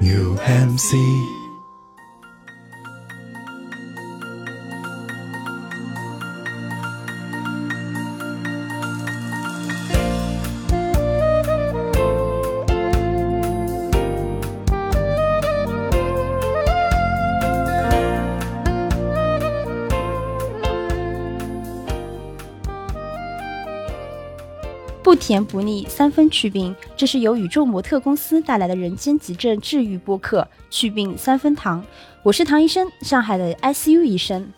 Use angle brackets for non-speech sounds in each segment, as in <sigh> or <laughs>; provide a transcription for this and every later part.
UMC。甜不腻，三分祛病。这是由宇宙模特公司带来的人间急症治愈播客，祛病三分糖。我是唐医生，上海的 ICU 医生。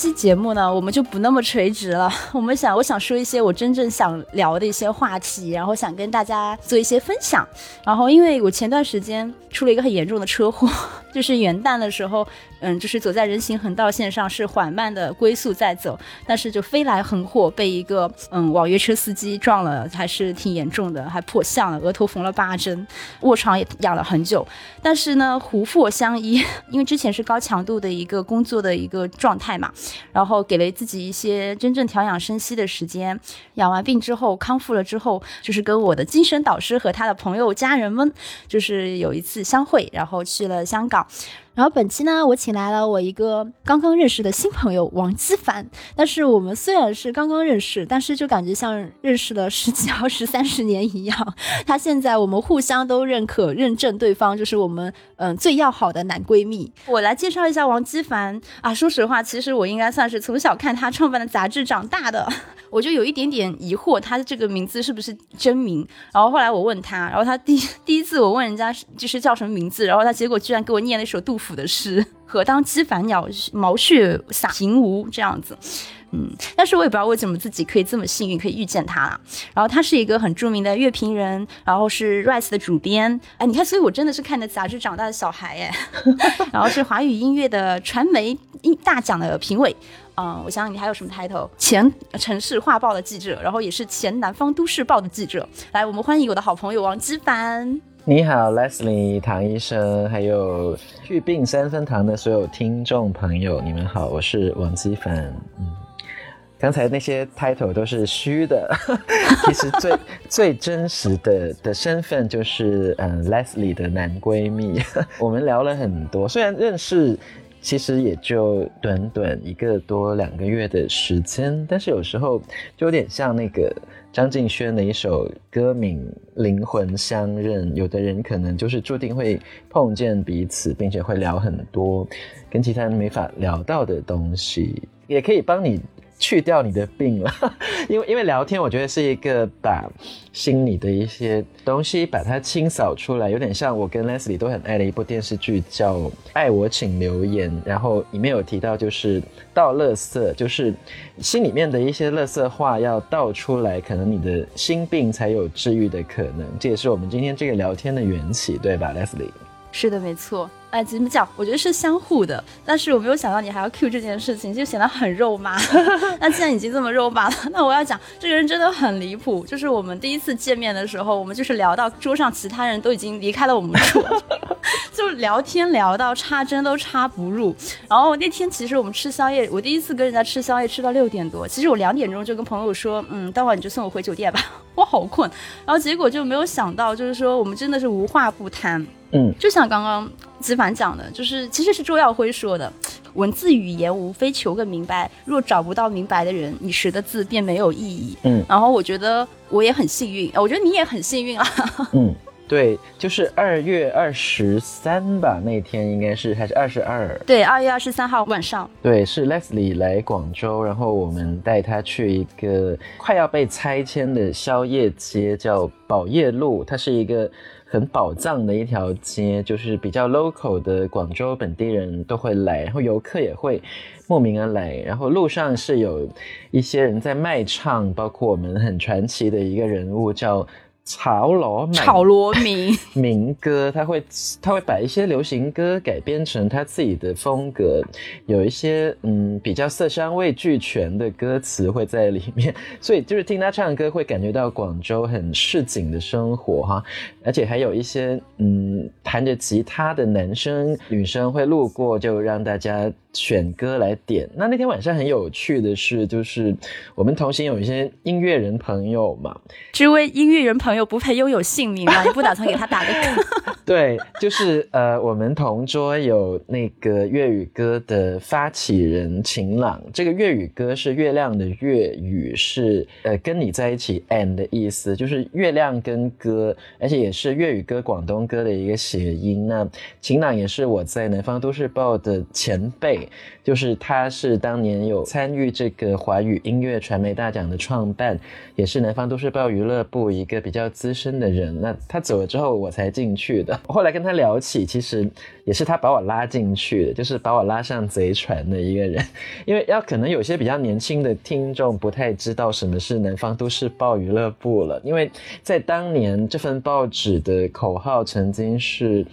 期节目呢，我们就不那么垂直了。<laughs> 我们想，我想说一些我真正想聊的一些话题，然后想跟大家做一些分享。然后，因为我前段时间出了一个很严重的车祸，<laughs> 就是元旦的时候，嗯，就是走在人行横道线上，是缓慢的龟速在走，但是就飞来横祸，被一个嗯网约车司机撞了，还是挺严重的，还破相了，额头缝了八针，卧床也养了很久。但是呢，虎珀相依，因为之前是高强度的一个工作的一个状态嘛，然后给了自己一些真正调养生息的时间。养完病之后，康复了之后，就是跟我的精神导师和他的朋友家人们，就是有一次相会，然后去了香港。然后本期呢，我请来了我一个刚刚认识的新朋友王基凡。但是我们虽然是刚刚认识，但是就感觉像认识了十几、二十、三十年一样。他现在我们互相都认可、认证对方，就是我们嗯最要好的男闺蜜。我来介绍一下王基凡啊。说实话，其实我应该算是从小看他创办的杂志长大的，我就有一点点疑惑，他的这个名字是不是真名？然后后来我问他，然后他第第一次我问人家就是叫什么名字，然后他结果居然给我念了一首杜甫。的诗，何当击凡鸟，毛血洒平芜这样子，嗯，但是我也不知道为什么自己可以这么幸运，可以遇见他啦。然后他是一个很著名的乐评人，然后是 Rise 的主编，哎，你看，所以我真的是看的杂志长大的小孩哎。然后是华语音乐的传媒大奖的评委，嗯，我想想你还有什么 title？前城市画报的记者，然后也是前南方都市报的记者。来，我们欢迎我的好朋友王基凡。你好，Leslie 唐医生，还有去病三分堂的所有听众朋友，你们好，我是王基凡。嗯，刚才那些 title 都是虚的，<laughs> 其实最 <laughs> 最真实的的身份就是嗯 Leslie 的男闺蜜。<laughs> 我们聊了很多，虽然认识其实也就短短一个多两个月的时间，但是有时候就有点像那个。张敬轩的一首歌名《灵魂相认》，有的人可能就是注定会碰见彼此，并且会聊很多跟其他人没法聊到的东西，也可以帮你。去掉你的病了，<laughs> 因为因为聊天，我觉得是一个把心里的一些东西把它清扫出来，有点像我跟 Leslie 都很爱的一部电视剧叫《爱我请留言》，然后里面有提到就是倒垃圾，就是心里面的一些垃圾话要倒出来，可能你的心病才有治愈的可能。这也是我们今天这个聊天的缘起，对吧，Leslie？是的，没错。哎，怎么讲？我觉得是相互的，但是我没有想到你还要 Q 这件事情，就显得很肉麻。<laughs> 那既然已经这么肉麻了，那我要讲这个人真的很离谱。就是我们第一次见面的时候，我们就是聊到桌上其他人都已经离开了我们桌，<laughs> 就聊天聊到插针都插不入。然后那天其实我们吃宵夜，我第一次跟人家吃宵夜吃到六点多，其实我两点钟就跟朋友说，嗯，待会儿你就送我回酒店吧，我好困。然后结果就没有想到，就是说我们真的是无话不谈。嗯，就像刚刚子凡讲的，就是其实是周耀辉说的，文字语言无非求个明白，若找不到明白的人，你识的字便没有意义。嗯，然后我觉得我也很幸运，我觉得你也很幸运啊。嗯，对，就是二月二十三吧，那天应该是还是二十二？对，二月二十三号晚上。对，是 Leslie 来广州，然后我们带他去一个快要被拆迁的宵夜街，叫宝业路，它是一个。很宝藏的一条街，就是比较 local 的广州本地人都会来，然后游客也会慕名而来。然后路上是有一些人在卖唱，包括我们很传奇的一个人物叫潮罗民炒罗民，民歌，他会他会把一些流行歌改编成他自己的风格，有一些嗯比较色香味俱全的歌词会在里面，<laughs> 所以就是听他唱歌会感觉到广州很市井的生活哈，而且还有一些嗯弹着吉他的男生女生会路过，就让大家。选歌来点。那那天晚上很有趣的是，就是我们同行有一些音乐人朋友嘛。这位音乐人朋友不配拥有姓名吗？<laughs> 你不打算给他打个歌？<laughs> 对，就是呃，我们同桌有那个粤语歌的发起人晴朗。这个粤语歌是月亮的粤语，是呃跟你在一起 and 的意思，就是月亮跟歌，而且也是粤语歌广东歌的一个谐音。那晴朗也是我在南方都市报的前辈。就是他，是当年有参与这个华语音乐传媒大奖的创办，也是南方都市报娱乐部一个比较资深的人。那他走了之后，我才进去的。后来跟他聊起，其实也是他把我拉进去的，就是把我拉上贼船的一个人。<laughs> 因为要可能有些比较年轻的听众不太知道什么是南方都市报娱乐部了，因为在当年这份报纸的口号曾经是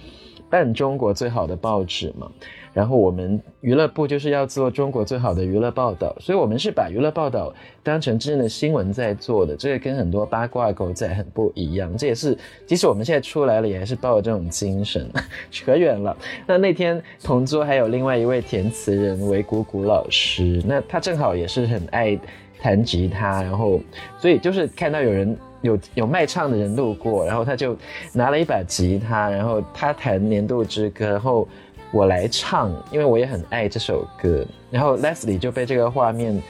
办中国最好的报纸嘛。然后我们娱乐部就是要做中国最好的娱乐报道，所以我们是把娱乐报道当成真正的新闻在做的，这个跟很多八卦狗仔很不一样。这也是即使我们现在出来了，也还是抱着这种精神。扯远了。那那天同桌还有另外一位填词人韦谷谷老师，那他正好也是很爱弹吉他，然后所以就是看到有人有有卖唱的人路过，然后他就拿了一把吉他，然后他弹年度之歌，然后。我来唱，因为我也很爱这首歌。然后 Leslie 就被这个画面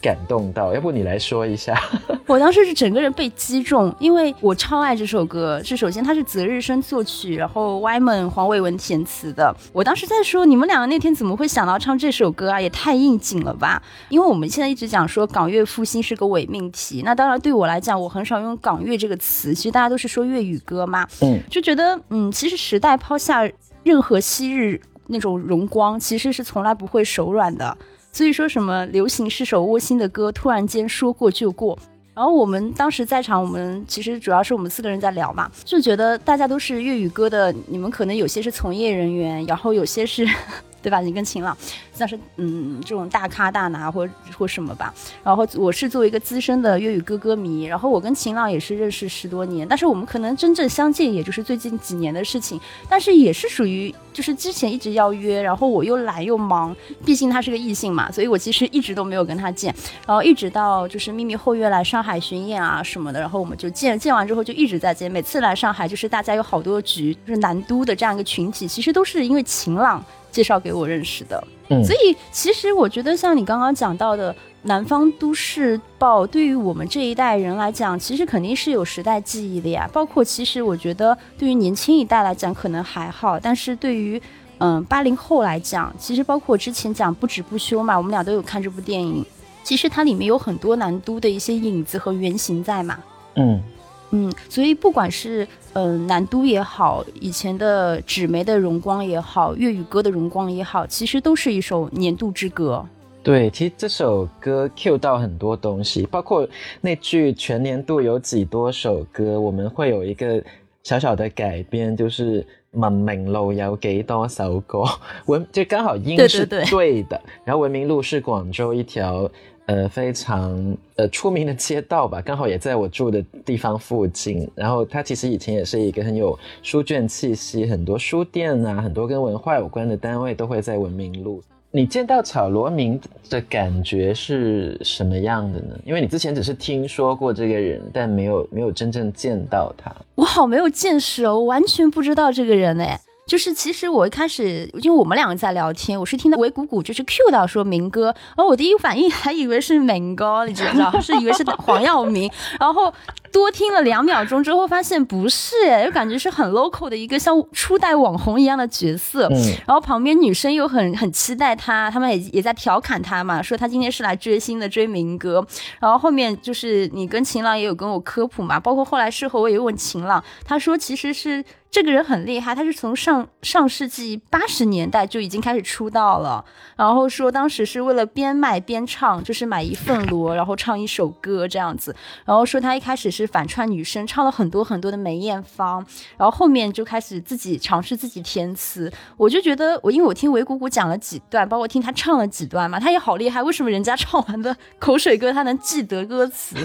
感动到，要不你来说一下？<laughs> 我当时是整个人被击中，因为我超爱这首歌。是首先它是择日生作曲，然后 Wyman 黄伟文填词的。我当时在说，你们两个那天怎么会想到唱这首歌啊？也太应景了吧！因为我们现在一直讲说港乐复兴是个伪命题。那当然对我来讲，我很少用港乐这个词，其实大家都是说粤语歌嘛。嗯，就觉得嗯，其实时代抛下。任何昔日那种荣光，其实是从来不会手软的。所以说什么流行是首窝心的歌，突然间说过就过。然后我们当时在场，我们其实主要是我们四个人在聊嘛，就觉得大家都是粤语歌的，你们可能有些是从业人员，然后有些是。对吧？你跟晴朗像是嗯这种大咖大拿或或什么吧。然后我是作为一个资深的粤语歌歌迷，然后我跟晴朗也是认识十多年，但是我们可能真正相见也就是最近几年的事情。但是也是属于就是之前一直要约，然后我又懒又忙，毕竟他是个异性嘛，所以我其实一直都没有跟他见。然后一直到就是秘密后约来上海巡演啊什么的，然后我们就见见完之后就一直在见。每次来上海就是大家有好多局，就是南都的这样一个群体，其实都是因为晴朗。介绍给我认识的，嗯所以其实我觉得像你刚刚讲到的《南方都市报》，对于我们这一代人来讲，其实肯定是有时代记忆的呀。包括其实我觉得对于年轻一代来讲可能还好，但是对于嗯八零后来讲，其实包括之前讲不止不休嘛，我们俩都有看这部电影，其实它里面有很多南都的一些影子和原型在嘛。嗯。嗯，所以不管是嗯南都也好，以前的纸媒的荣光也好，粤语歌的荣光也好，其实都是一首年度之歌。对，其实这首歌 cue 到很多东西，包括那句全年度有几多首歌，我们会有一个小小的改编，就是文明路有几多首歌，文就刚好音是对的，然后文明路是广州一条。呃，非常呃出名的街道吧，刚好也在我住的地方附近。然后它其实以前也是一个很有书卷气息，很多书店啊，很多跟文化有关的单位都会在文明路。你见到草罗明的感觉是什么样的呢？因为你之前只是听说过这个人，但没有没有真正见到他。我好没有见识哦，我完全不知道这个人哎。就是其实我一开始，因为我们两个在聊天，我是听到韦谷谷就是 Q 到说明哥，然后我第一反应还以为是明哥，你知不知道？是以为是黄耀明，然后多听了两秒钟之后，发现不是，哎，就感觉是很 local 的一个像初代网红一样的角色。嗯。然后旁边女生又很很期待他，他们也也在调侃他嘛，说他今天是来追星的，追明哥。然后后面就是你跟秦朗也有跟我科普嘛，包括后来事后我也问秦朗，他说其实是。这个人很厉害，他是从上上世纪八十年代就已经开始出道了。然后说当时是为了边卖边唱，就是买一份锣，然后唱一首歌这样子。然后说他一开始是反串女生，唱了很多很多的梅艳芳，然后后面就开始自己尝试自己填词。我就觉得我因为我听韦谷谷讲了几段，包括听他唱了几段嘛，他也好厉害。为什么人家唱完的口水歌他能记得歌词？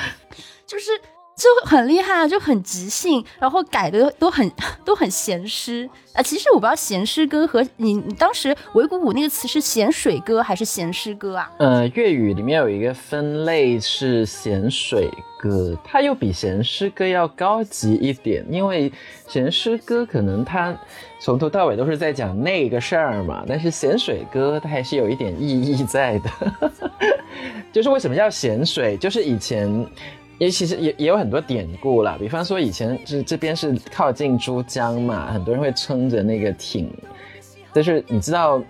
<laughs> 就是。就很厉害啊，就很即兴，然后改的都很都很咸湿啊。其实我不知道咸湿歌和你你当时维谷谷那个词是咸水歌还是咸湿歌啊？呃，粤语里面有一个分类是咸水歌，它又比咸湿歌要高级一点，因为咸湿歌可能它从头到尾都是在讲那个事儿嘛，但是咸水歌它还是有一点意义在的。<laughs> 就是为什么叫咸水？就是以前。因为其实也也有很多典故啦，比方说以前是这边是靠近珠江嘛，很多人会撑着那个艇，就是你知道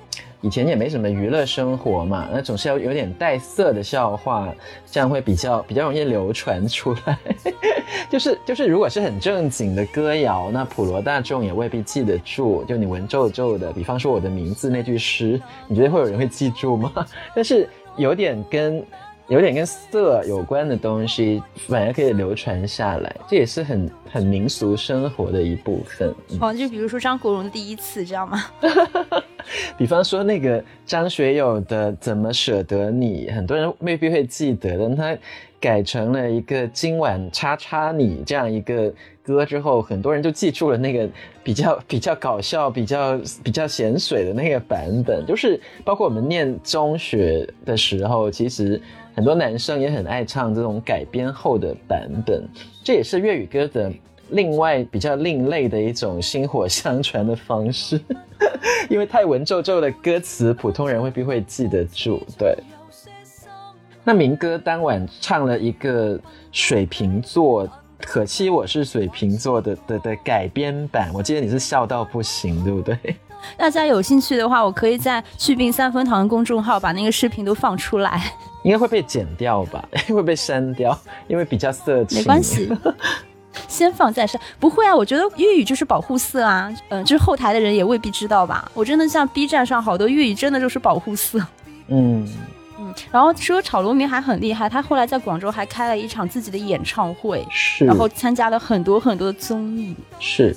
以前也没什么娱乐生活嘛，那总是要有点带色的笑话，这样会比较比较容易流传出来。<laughs> 就是就是如果是很正经的歌谣，那普罗大众也未必记得住。就你文绉绉的，比方说我的名字那句诗，你觉得会有人会记住吗？<laughs> 但是有点跟。有点跟色有关的东西，反而可以流传下来，这也是很很民俗生活的一部分。哦，就比如说张国荣的第一次，知道吗？<laughs> 比方说那个张学友的《怎么舍得你》，很多人未必会记得但，他改成了一个今晚叉叉你这样一个歌之后，很多人就记住了那个比较 <laughs> 比较搞笑、比较比较咸水的那个版本。就是包括我们念中学的时候，其实。很多男生也很爱唱这种改编后的版本，这也是粤语歌的另外比较另类的一种薪火相传的方式。<laughs> 因为太文绉绉的歌词，普通人未必会记得住。对，那民歌当晚唱了一个水瓶座，可惜我是水瓶座的的的改编版，我记得你是笑到不行，对不对？大家有兴趣的话，我可以在去病三分堂公众号把那个视频都放出来。应该会被剪掉吧？<laughs> 会被删掉，因为比较色情。没关系，<laughs> 先放再删。不会啊，我觉得粤语就是保护色啊。嗯，就是后台的人也未必知道吧？我真的像 B 站上好多粤语，真的就是保护色。嗯嗯。然后说炒螺明还很厉害，他后来在广州还开了一场自己的演唱会，是。然后参加了很多很多的综艺，是。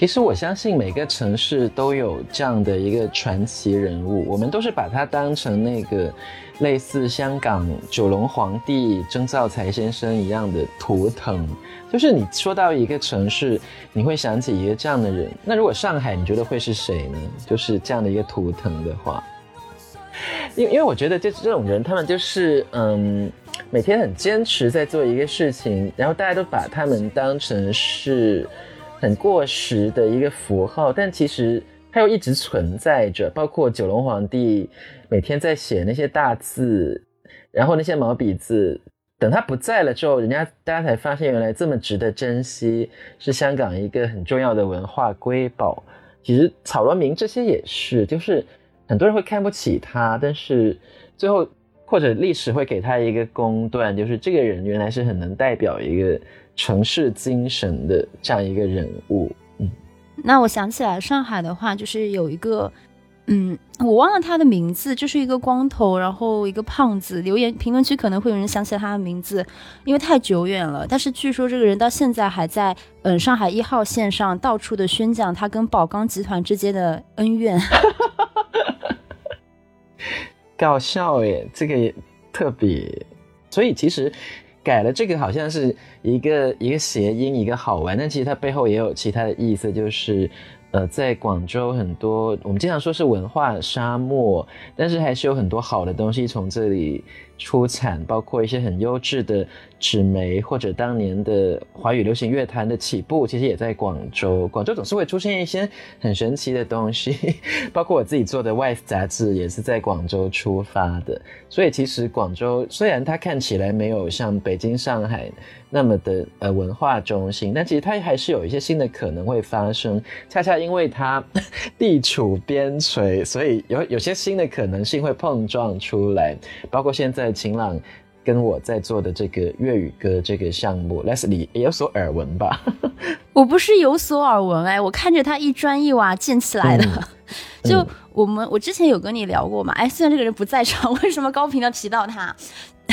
其实我相信每个城市都有这样的一个传奇人物，我们都是把他当成那个类似香港九龙皇帝曾兆才先生一样的图腾。就是你说到一个城市，你会想起一个这样的人。那如果上海，你觉得会是谁呢？就是这样的一个图腾的话，因因为我觉得就是这种人，他们就是嗯，每天很坚持在做一个事情，然后大家都把他们当成是。很过时的一个符号，但其实它又一直存在着。包括九龙皇帝每天在写那些大字，然后那些毛笔字，等他不在了之后，人家大家才发现原来这么值得珍惜，是香港一个很重要的文化瑰宝。其实草罗明这些也是，就是很多人会看不起他，但是最后或者历史会给他一个公断，就是这个人原来是很能代表一个。城市精神的这样一个人物，嗯，那我想起来上海的话，就是有一个，嗯，我忘了他的名字，就是一个光头，然后一个胖子。留言评论区可能会有人想起来他的名字，因为太久远了。但是据说这个人到现在还在，嗯，上海一号线上到处的宣讲他跟宝钢集团之间的恩怨，<laughs> 搞笑耶，这个也特别，所以其实。改了这个好像是一个一个谐音，一个好玩，但其实它背后也有其他的意思，就是，呃，在广州很多我们经常说是文化沙漠，但是还是有很多好的东西从这里。出产包括一些很优质的纸媒，或者当年的华语流行乐坛的起步，其实也在广州。广州总是会出现一些很神奇的东西，<laughs> 包括我自己做的《Wise》杂志也是在广州出发的。所以其实广州虽然它看起来没有像北京、上海那么的呃文化中心，但其实它还是有一些新的可能会发生。恰恰因为它 <laughs> 地处边陲，所以有有些新的可能性会碰撞出来，包括现在。晴朗跟我在做的这个粤语歌这个项目，Leslie 也有所耳闻吧？<laughs> 我不是有所耳闻哎，我看着他一砖一瓦建起来的。<laughs> 就我们，我之前有跟你聊过嘛？哎，虽然这个人不在场，<laughs> 为什么高频的提到他？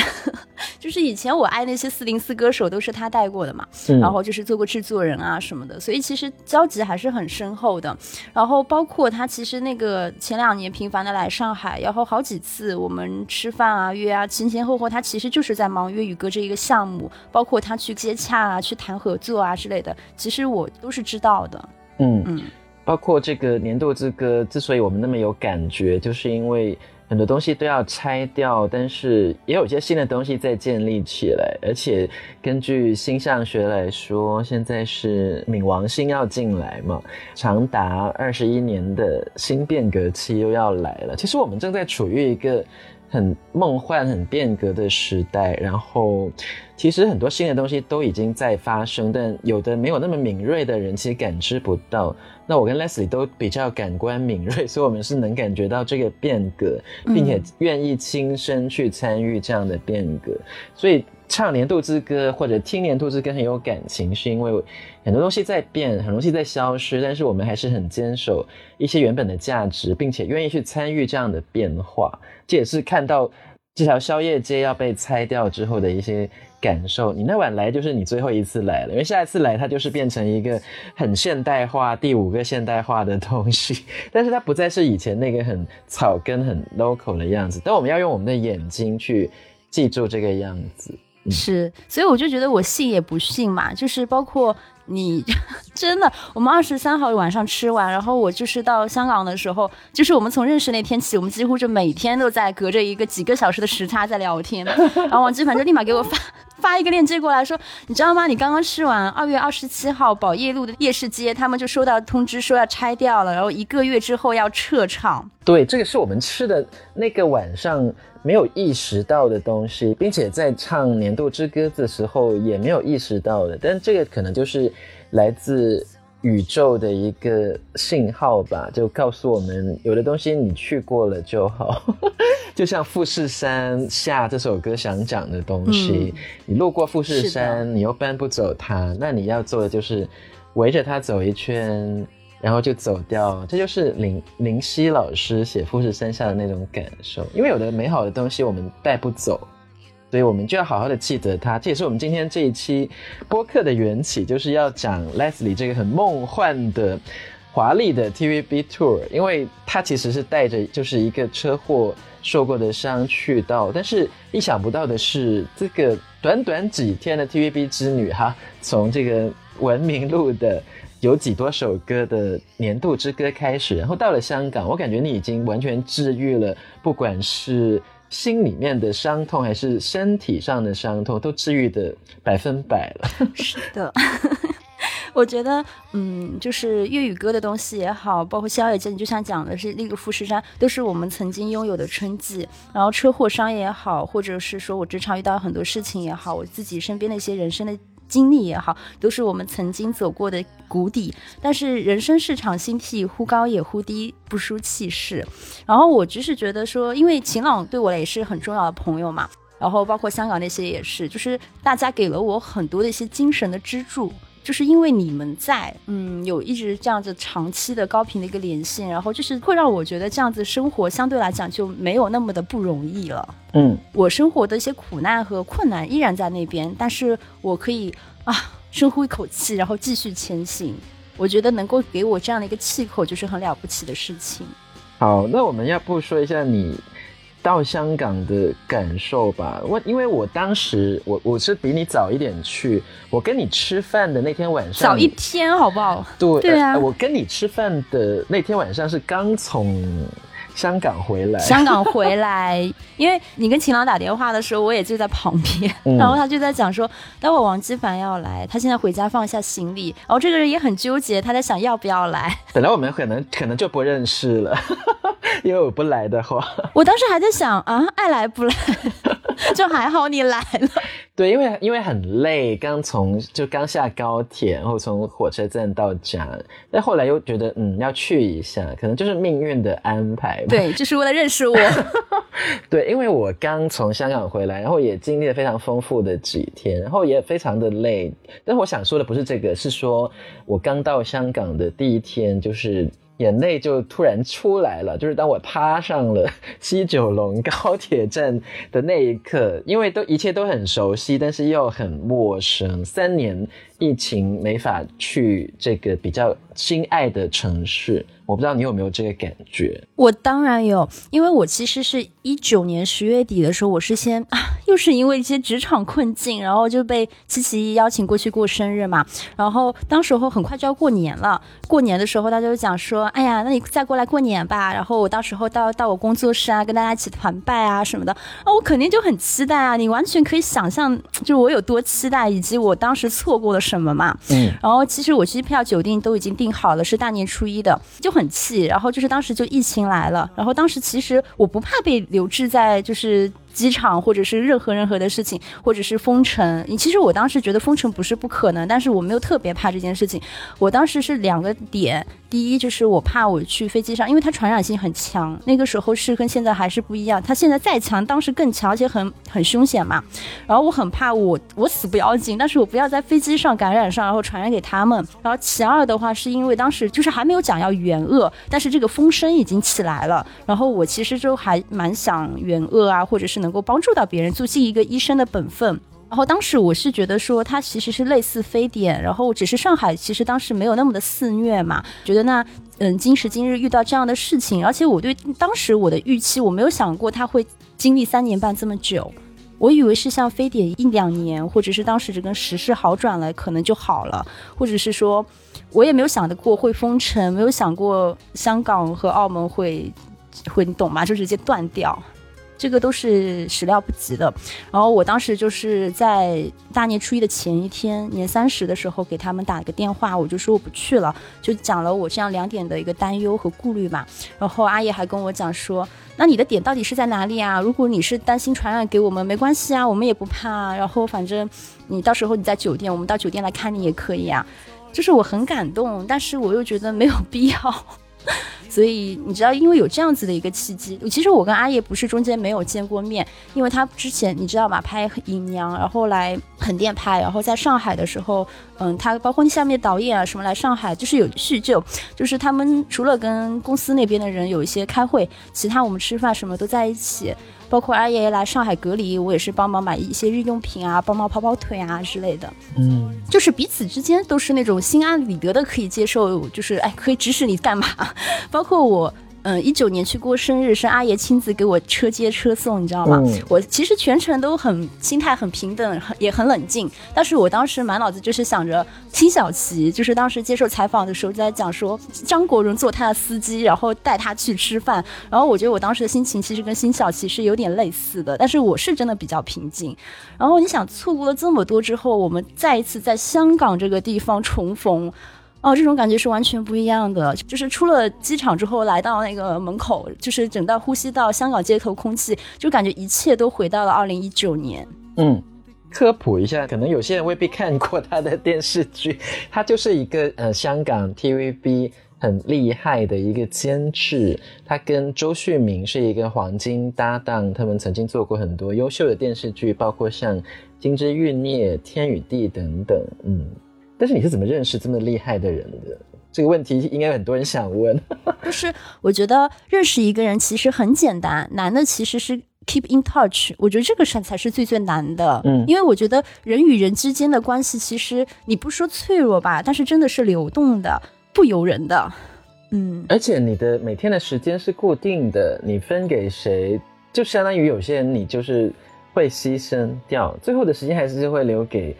<laughs> 就是以前我爱那些四零四歌手都是他带过的嘛，然后就是做过制作人啊什么的，所以其实交集还是很深厚的。然后包括他其实那个前两年频繁的来上海，然后好几次我们吃饭啊约啊，前前后后他其实就是在忙粤语歌这一个项目，包括他去接洽啊、去谈合作啊之类的，其实我都是知道的。嗯嗯，包括这个年度之歌之所以我们那么有感觉，就是因为。很多东西都要拆掉，但是也有一些新的东西在建立起来。而且根据星象学来说，现在是冥王星要进来嘛，长达二十一年的新变革期又要来了。其实我们正在处于一个很梦幻、很变革的时代。然后，其实很多新的东西都已经在发生，但有的没有那么敏锐的人其实感知不到。那我跟 Leslie 都比较感官敏锐，所以我们是能感觉到这个变革，并且愿意亲身去参与这样的变革。所以唱年度之歌或者听年度之歌很有感情，是因为很多东西在变，很多东西在消失，但是我们还是很坚守一些原本的价值，并且愿意去参与这样的变化。这也是看到这条宵夜街要被拆掉之后的一些。感受，你那晚来就是你最后一次来了，因为下一次来它就是变成一个很现代化、第五个现代化的东西，但是它不再是以前那个很草根、很 local 的样子。但我们要用我们的眼睛去记住这个样子。是，所以我就觉得我信也不信嘛，就是包括。你 <laughs> 真的，我们二十三号晚上吃完，然后我就是到香港的时候，就是我们从认识那天起，我们几乎就每天都在隔着一个几个小时的时差在聊天。<laughs> 然后王基凡就立马给我发发一个链接过来，说你知道吗？你刚刚吃完二月二十七号宝业路的夜市街，他们就收到通知说要拆掉了，然后一个月之后要撤场。对，这个是我们吃的那个晚上。没有意识到的东西，并且在唱年度之歌的时候也没有意识到的，但这个可能就是来自宇宙的一个信号吧，就告诉我们有的东西你去过了就好，<laughs> 就像富士山下这首歌想讲的东西，你路过富士山，你又搬不走它，那你要做的就是围着它走一圈。然后就走掉，这就是林林夕老师写富士山下的那种感受。因为有的美好的东西我们带不走，所以我们就要好好的记得它。这也是我们今天这一期播客的缘起，就是要讲 Leslie 这个很梦幻的、华丽的 TVB tour。因为他其实是带着就是一个车祸受过的伤去到，但是意想不到的是，这个短短几天的 TVB 之旅哈，从这个文明路的。有几多首歌的年度之歌开始，然后到了香港，我感觉你已经完全治愈了，不管是心里面的伤痛还是身体上的伤痛，都治愈的百分百了。<laughs> 是的，<laughs> 我觉得，嗯，就是粤语歌的东西也好，包括宵夜街，你就像讲的是那个富士山，都是我们曾经拥有的春季。然后车祸伤也好，或者是说我职场遇到很多事情也好，我自己身边的一些人生的。经历也好，都是我们曾经走过的谷底。但是人生是场心替，忽高也忽低，不输气势。然后我只是觉得说，因为晴朗对我也是很重要的朋友嘛，然后包括香港那些也是，就是大家给了我很多的一些精神的支柱。就是因为你们在，嗯，有一直这样子长期的高频的一个连线，然后就是会让我觉得这样子生活相对来讲就没有那么的不容易了。嗯，我生活的一些苦难和困难依然在那边，但是我可以啊深呼一口气，然后继续前行。我觉得能够给我这样的一个气口，就是很了不起的事情。好，那我们要不说一下你。到香港的感受吧，我因为我当时我我是比你早一点去，我跟你吃饭的那天晚上早一天好不好？对对啊，我跟你吃饭的那天晚上是刚从。香港回来，香港回来，因为你跟秦朗打电话的时候，我也就在旁边，<laughs> 然后他就在讲说，待会王基凡要来，他现在回家放下行李，然后这个人也很纠结，他在想要不要来。<laughs> 本来我们可能可能就不认识了，<laughs> 因为我不来的话，我当时还在想啊，爱来不来，就还好你来了。对，因为因为很累，刚从就刚下高铁，然后从火车站到家，但后来又觉得嗯要去一下，可能就是命运的安排。对，就是为了认识我。<laughs> 对，因为我刚从香港回来，然后也经历了非常丰富的几天，然后也非常的累。但我想说的不是这个，是说我刚到香港的第一天，就是眼泪就突然出来了。<laughs> 就是当我踏上了 <laughs> 西九龙高铁站的那一刻，因为都一切都很熟悉，但是又很陌生。三年疫情没法去这个比较心爱的城市。我不知道你有没有这个感觉？我当然有，因为我其实是一九年十月底的时候，我是先啊，又是因为一些职场困境，然后就被七七邀请过去过生日嘛。然后当时候很快就要过年了，过年的时候大家就讲说，哎呀，那你再过来过年吧。然后我到时候到到我工作室啊，跟大家一起团拜啊什么的，啊，我肯定就很期待啊。你完全可以想象，就是我有多期待，以及我当时错过了什么嘛。嗯。然后其实我机票、酒店都已经订好了，是大年初一的，就。很很气，然后就是当时就疫情来了，然后当时其实我不怕被留置在就是。机场或者是任何任何的事情，或者是封城，你其实我当时觉得封城不是不可能，但是我没有特别怕这件事情。我当时是两个点，第一就是我怕我去飞机上，因为它传染性很强，那个时候是跟现在还是不一样，它现在再强，当时更强，而且很很凶险嘛。然后我很怕我我死不要紧，但是我不要在飞机上感染上，然后传染给他们。然后其二的话，是因为当时就是还没有讲要援鄂，但是这个风声已经起来了，然后我其实就还蛮想援鄂啊，或者是能。能够帮助到别人，做尽一个医生的本分。然后当时我是觉得说，它其实是类似非典，然后只是上海其实当时没有那么的肆虐嘛。觉得那嗯，今时今日遇到这样的事情，而且我对当时我的预期，我没有想过它会经历三年半这么久。我以为是像非典一两年，或者是当时这个时势好转了，可能就好了，或者是说，我也没有想得过会封城，没有想过香港和澳门会会，你懂吗？就直接断掉。这个都是始料不及的，然后我当时就是在大年初一的前一天，年三十的时候给他们打了个电话，我就说我不去了，就讲了我这样两点的一个担忧和顾虑嘛。然后阿姨还跟我讲说，那你的点到底是在哪里啊？如果你是担心传染给我们，没关系啊，我们也不怕。然后反正你到时候你在酒店，我们到酒店来看你也可以啊。就是我很感动，但是我又觉得没有必要。所以你知道，因为有这样子的一个契机，其实我跟阿叶不是中间没有见过面，因为他之前你知道吗，拍《隐娘》，然后来横店拍，然后在上海的时候，嗯，他包括下面导演啊什么来上海，就是有叙旧，就是他们除了跟公司那边的人有一些开会，其他我们吃饭什么都在一起。包括阿爷爷来上海隔离，我也是帮忙买一些日用品啊，帮忙跑跑腿啊之类的。嗯，就是彼此之间都是那种心安理得的，可以接受，就是哎，可以指使你干嘛。<laughs> 包括我。嗯，一九年去过生日，是阿爷亲自给我车接车送，你知道吗？我其实全程都很心态很平等，很也很冷静。但是我当时满脑子就是想着辛晓琪，就是当时接受采访的时候在讲说张国荣做他的司机，然后带他去吃饭。然后我觉得我当时的心情其实跟辛晓琪是有点类似的，但是我是真的比较平静。然后你想错过了这么多之后，我们再一次在香港这个地方重逢。哦，这种感觉是完全不一样的。就是出了机场之后，来到那个门口，就是整到呼吸到香港街头空气，就感觉一切都回到了二零一九年。嗯，科普一下，可能有些人未必看过他的电视剧，他就是一个呃香港 TVB 很厉害的一个监制，他跟周旭明是一个黄金搭档，他们曾经做过很多优秀的电视剧，包括像《金枝欲孽》《天与地》等等。嗯。但是你是怎么认识这么厉害的人的？这个问题应该很多人想问。<laughs> 就是我觉得认识一个人其实很简单，难的其实是 keep in touch。我觉得这个事才是最最难的。嗯，因为我觉得人与人之间的关系，其实你不说脆弱吧，但是真的是流动的，不由人的。嗯，而且你的每天的时间是固定的，你分给谁，就相当于有些人你就是会牺牲掉，最后的时间还是会留给。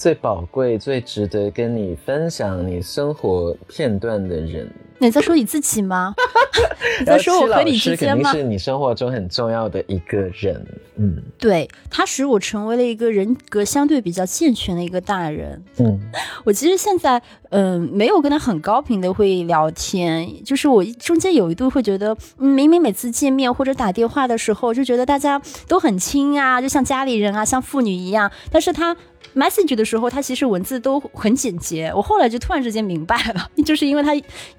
最宝贵、最值得跟你分享你生活片段的人，你在说你自己吗？<laughs> 你在说我和你之间吗？肯定是你生活中很重要的一个人。嗯，对他使我成为了一个人格相对比较健全的一个大人。嗯，<laughs> 我其实现在嗯没有跟他很高频的会聊天，就是我中间有一度会觉得，明明每次见面或者打电话的时候，就觉得大家都很亲啊，就像家里人啊，像父女一样，但是他。Message 的时候，他其实文字都很简洁。我后来就突然之间明白了，<laughs> 就是因为他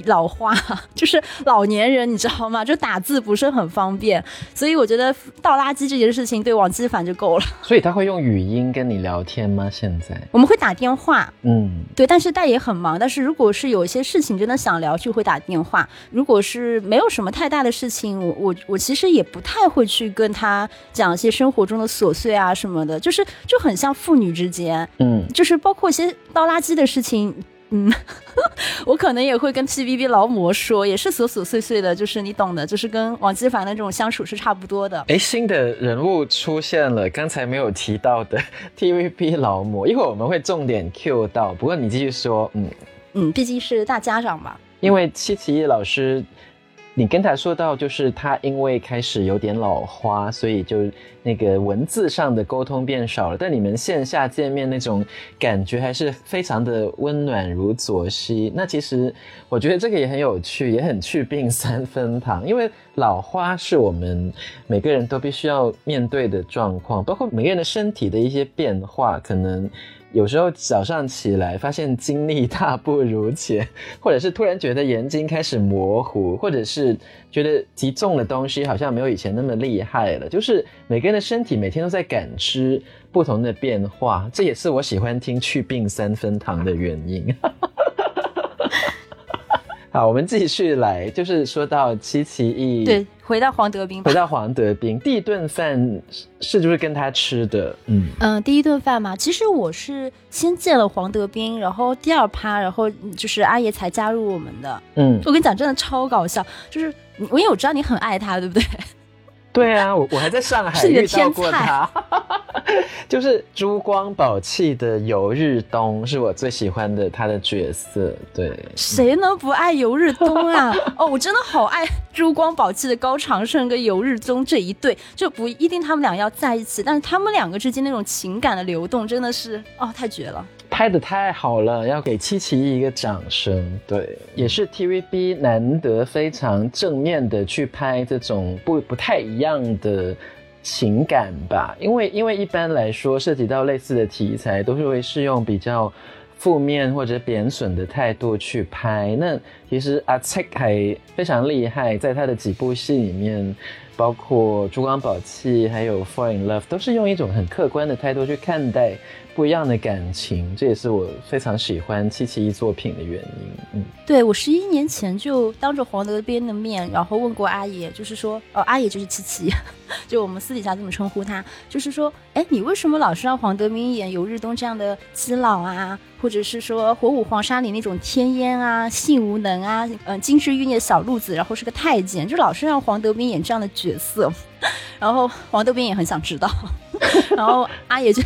老花，就是老年人，你知道吗？就打字不是很方便，所以我觉得倒垃圾这件事情对王基凡就够了。所以他会用语音跟你聊天吗？现在我们会打电话，嗯，对，但是大爷很忙。但是如果是有一些事情真的想聊，就会打电话。如果是没有什么太大的事情，我我我其实也不太会去跟他讲一些生活中的琐碎啊什么的，就是就很像父女之间，嗯，就是包括一些倒垃圾的事情，嗯，<laughs> 我可能也会跟 TVB 劳模说，也是琐琐碎碎的，就是你懂的，就是跟王基凡的这种相处是差不多的。哎，新的人物出现了，刚才没有提到的 <laughs> TVB 劳模，一会儿我们会重点 Q 到。不过你继续说，嗯嗯，毕竟是大家长嘛。因为七七一老师，你跟他说到，就是他因为开始有点老花，所以就那个文字上的沟通变少了。但你们线下见面那种感觉还是非常的温暖如左西。那其实我觉得这个也很有趣，也很去病三分糖。因为老花是我们每个人都必须要面对的状况，包括每个人的身体的一些变化，可能。有时候早上起来发现精力大不如前，或者是突然觉得眼睛开始模糊，或者是觉得极重的东西好像没有以前那么厉害了。就是每个人的身体每天都在感知不同的变化，这也是我喜欢听去病三分糖的原因。<laughs> 好，我们继续来，就是说到七七一，对，回到黄德斌，回到黄德斌，第一顿饭是就是跟他吃的，嗯。嗯，第一顿饭嘛，其实我是先见了黄德斌，然后第二趴，然后就是阿爷才加入我们的，嗯，我跟你讲，真的超搞笑，就是因为我知道你很爱他，对不对？对啊，我我还在上海遇到过他，<laughs> 就是珠光宝气的尤日东是我最喜欢的他的角色。对，谁能不爱尤日东啊？<laughs> 哦，我真的好爱珠光宝气的高长胜跟尤日东这一对，就不一定他们俩要在一起，但是他们两个之间那种情感的流动真的是哦，太绝了。拍的太好了，要给七七一个掌声。对，也是 TVB 难得非常正面的去拍这种不不太一样的情感吧。因为因为一般来说涉及到类似的题材，都是会是用比较负面或者贬损的态度去拍。那其实阿蔡还非常厉害，在他的几部戏里面，包括《珠光宝气》还有《Fall in Love》，都是用一种很客观的态度去看待。不一样的感情，这也是我非常喜欢七七一作品的原因。嗯，对我十一年前就当着黄德斌的面，然后问过阿爷，就是说，哦，阿爷就是七七，<laughs> 就我们私底下这么称呼他，就是说，哎，你为什么老是让黄德斌演尤日东这样的基佬啊，或者是说火舞黄沙里那种天烟啊、性无能啊、嗯，金枝玉孽小路子，然后是个太监，就老是让黄德斌演这样的角色，<laughs> 然后黄德斌也很想知道，<laughs> 然后阿爷就。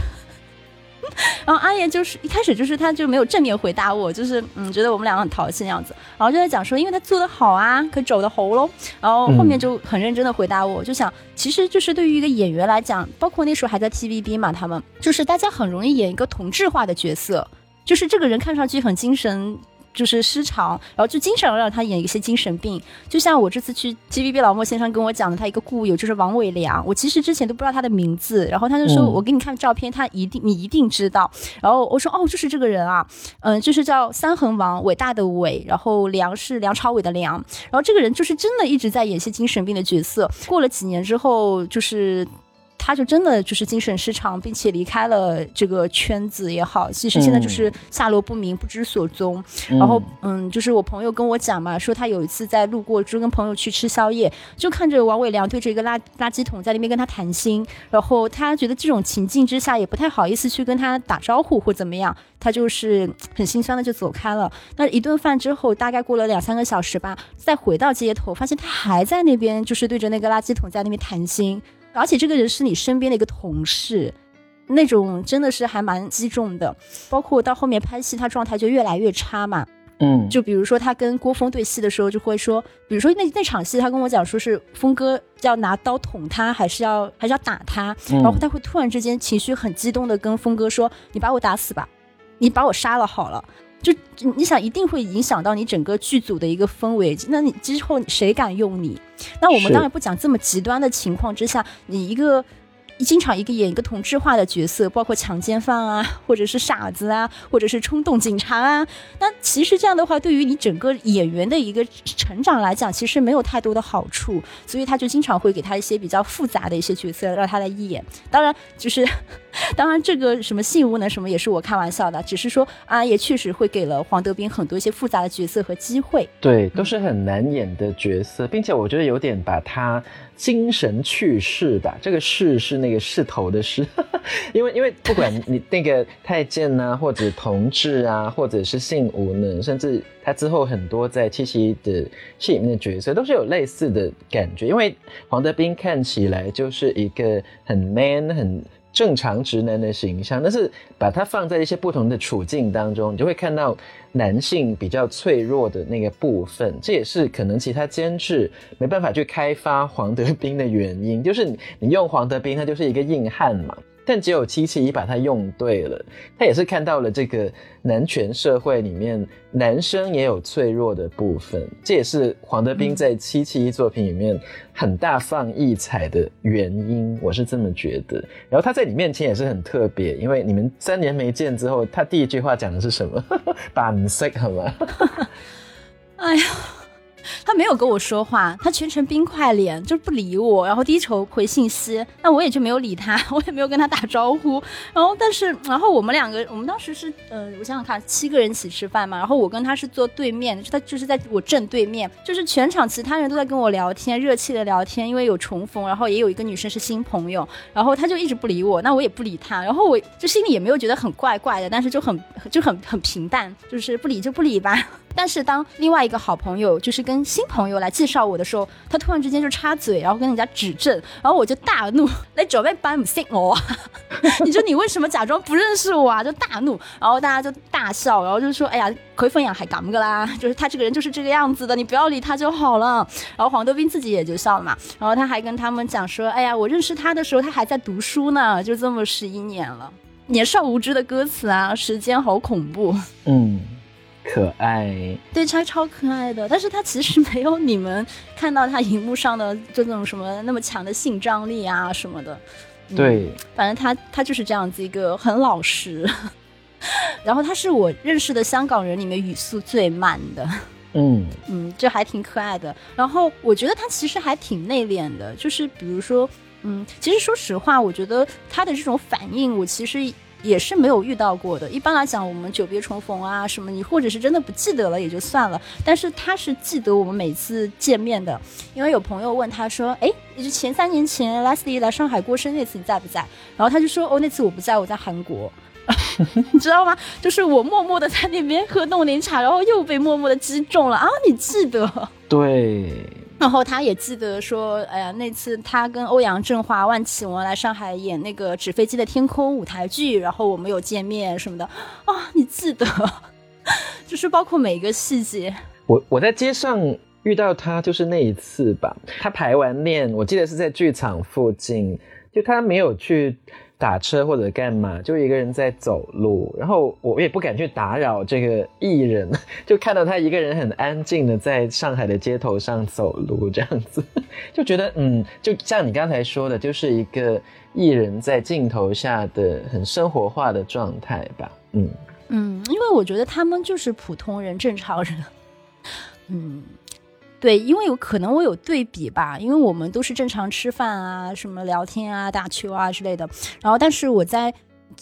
<laughs> 然后阿爷就是一开始就是他就没有正面回答我，就是嗯觉得我们两个很淘气那样子，然后就在讲说因为他做的好啊，可走的喉咙，然后后面就很认真的回答我，就想其实就是对于一个演员来讲，包括那时候还在 TVB 嘛，他们就是大家很容易演一个同质化的角色，就是这个人看上去很精神。就是失常，然后就经常让他演一些精神病。就像我这次去 TVB 老莫先生跟我讲的，他一个故友就是王伟良，我其实之前都不知道他的名字，然后他就说我给你看照片，他一定你一定知道。然后我说哦，就是这个人啊，嗯，就是叫三横王，伟大的伟，然后梁是梁朝伟的梁，然后这个人就是真的一直在演些精神病的角色。过了几年之后，就是。他就真的就是精神失常，并且离开了这个圈子也好，其实现在就是下落不明，不知所踪。然后，嗯，就是我朋友跟我讲嘛，说他有一次在路过，就跟朋友去吃宵夜，就看着王伟良对着一个垃垃圾桶在那边跟他谈心，然后他觉得这种情境之下也不太好意思去跟他打招呼或怎么样，他就是很心酸的就走开了。那一顿饭之后，大概过了两三个小时吧，再回到街头，发现他还在那边，就是对着那个垃圾桶在那边谈心。而且这个人是你身边的一个同事，那种真的是还蛮击中的。包括到后面拍戏，他状态就越来越差嘛。嗯，就比如说他跟郭峰对戏的时候，就会说，比如说那那场戏，他跟我讲说是峰哥要拿刀捅他，还是要还是要打他，然后他会突然之间情绪很激动的跟峰哥说：“你把我打死吧，你把我杀了好了。”就你想一定会影响到你整个剧组的一个氛围，那你之后谁敢用你？那我们当然不讲这么极端的情况之下，你一个经常一个演一个同质化的角色，包括强奸犯啊，或者是傻子啊，或者是冲动警察啊。那其实这样的话，对于你整个演员的一个成长来讲，其实没有太多的好处。所以他就经常会给他一些比较复杂的一些角色让他来演。当然，就是 <laughs> 当然这个什么性无能什么也是我开玩笑的，只是说啊，也确实会给了黄德斌很多一些复杂的角色和机会。对，都是很难演的角色，并且我觉得有点把他。精神去世吧，这个世是那个势头的势，<laughs> 因为因为不管你那个太监呐，或者同志啊，或者是性无能，甚至他之后很多在七七的戏里面的角色，都是有类似的感觉。因为黄德斌看起来就是一个很 man 很。正常直男的形象，但是把它放在一些不同的处境当中，你就会看到男性比较脆弱的那个部分。这也是可能其他监制没办法去开发黄德斌的原因，就是你用黄德斌，他就是一个硬汉嘛。但只有七七一把他用对了，他也是看到了这个男权社会里面男生也有脆弱的部分，这也是黄德斌在七七一作品里面很大放异彩的原因，我是这么觉得。然后他在你面前也是很特别，因为你们三年没见之后，他第一句话讲的是什么？板色好吗？哎呀。他没有跟我说话，他全程冰块脸，就是不理我，然后低头回信息。那我也就没有理他，<laughs> 我也没有跟他打招呼。然后，但是，然后我们两个，我们当时是，呃，我想想看，七个人一起吃饭嘛。然后我跟他是坐对面，他就是在我正对面，就是全场其他人都在跟我聊天，热气的聊天，因为有重逢，然后也有一个女生是新朋友。然后他就一直不理我，那我也不理他。然后我就心里也没有觉得很怪怪的，但是就很就很很平淡，就是不理就不理吧。但是当另外一个好朋友就是跟新朋友来介绍我的时候，他突然之间就插嘴，然后跟人家指正，然后我就大怒，来准备班不信我，<laughs> 你说你为什么假装不认识我啊？就大怒，然后大家就大笑，然后就说，哎呀，可以分享还敢个啦，<laughs> 就是他这个人就是这个样子的，你不要理他就好了。然后黄德斌自己也就笑了嘛，然后他还跟他们讲说，哎呀，我认识他的时候他还在读书呢，就这么十一年了，年少无知的歌词啊，时间好恐怖，嗯。可爱，对，他超可爱的，但是他其实没有你们看到他荧幕上的这种什么那么强的性张力啊什么的。对，反正他他就是这样子一个很老实，<laughs> 然后他是我认识的香港人里面语速最慢的。嗯嗯，这还挺可爱的。然后我觉得他其实还挺内敛的，就是比如说，嗯，其实说实话，我觉得他的这种反应，我其实。也是没有遇到过的。一般来讲，我们久别重逢啊，什么你或者是真的不记得了也就算了。但是他是记得我们每次见面的，因为有朋友问他说：“哎，就前三年前 Leslie 来上海过生那次你在不在？”然后他就说：“哦，那次我不在，我在韩国。” <laughs> 你知道吗？就是我默默的在那边喝冻柠茶，然后又被默默的击中了啊！你记得？对。然后他也记得说，哎呀，那次他跟欧阳震华、万绮雯来上海演那个《纸飞机的天空》舞台剧，然后我们有见面什么的啊，你记得？<laughs> 就是包括每一个细节。我我在街上遇到他，就是那一次吧。他排完练，我记得是在剧场附近，就他没有去。打车或者干嘛，就一个人在走路，然后我也不敢去打扰这个艺人，<laughs> 就看到他一个人很安静的在上海的街头上走路，这样子 <laughs> 就觉得，嗯，就像你刚才说的，就是一个艺人在镜头下的很生活化的状态吧，嗯。嗯，因为我觉得他们就是普通人、正常人，嗯。对，因为有可能我有对比吧，因为我们都是正常吃饭啊、什么聊天啊、打球啊之类的。然后，但是我在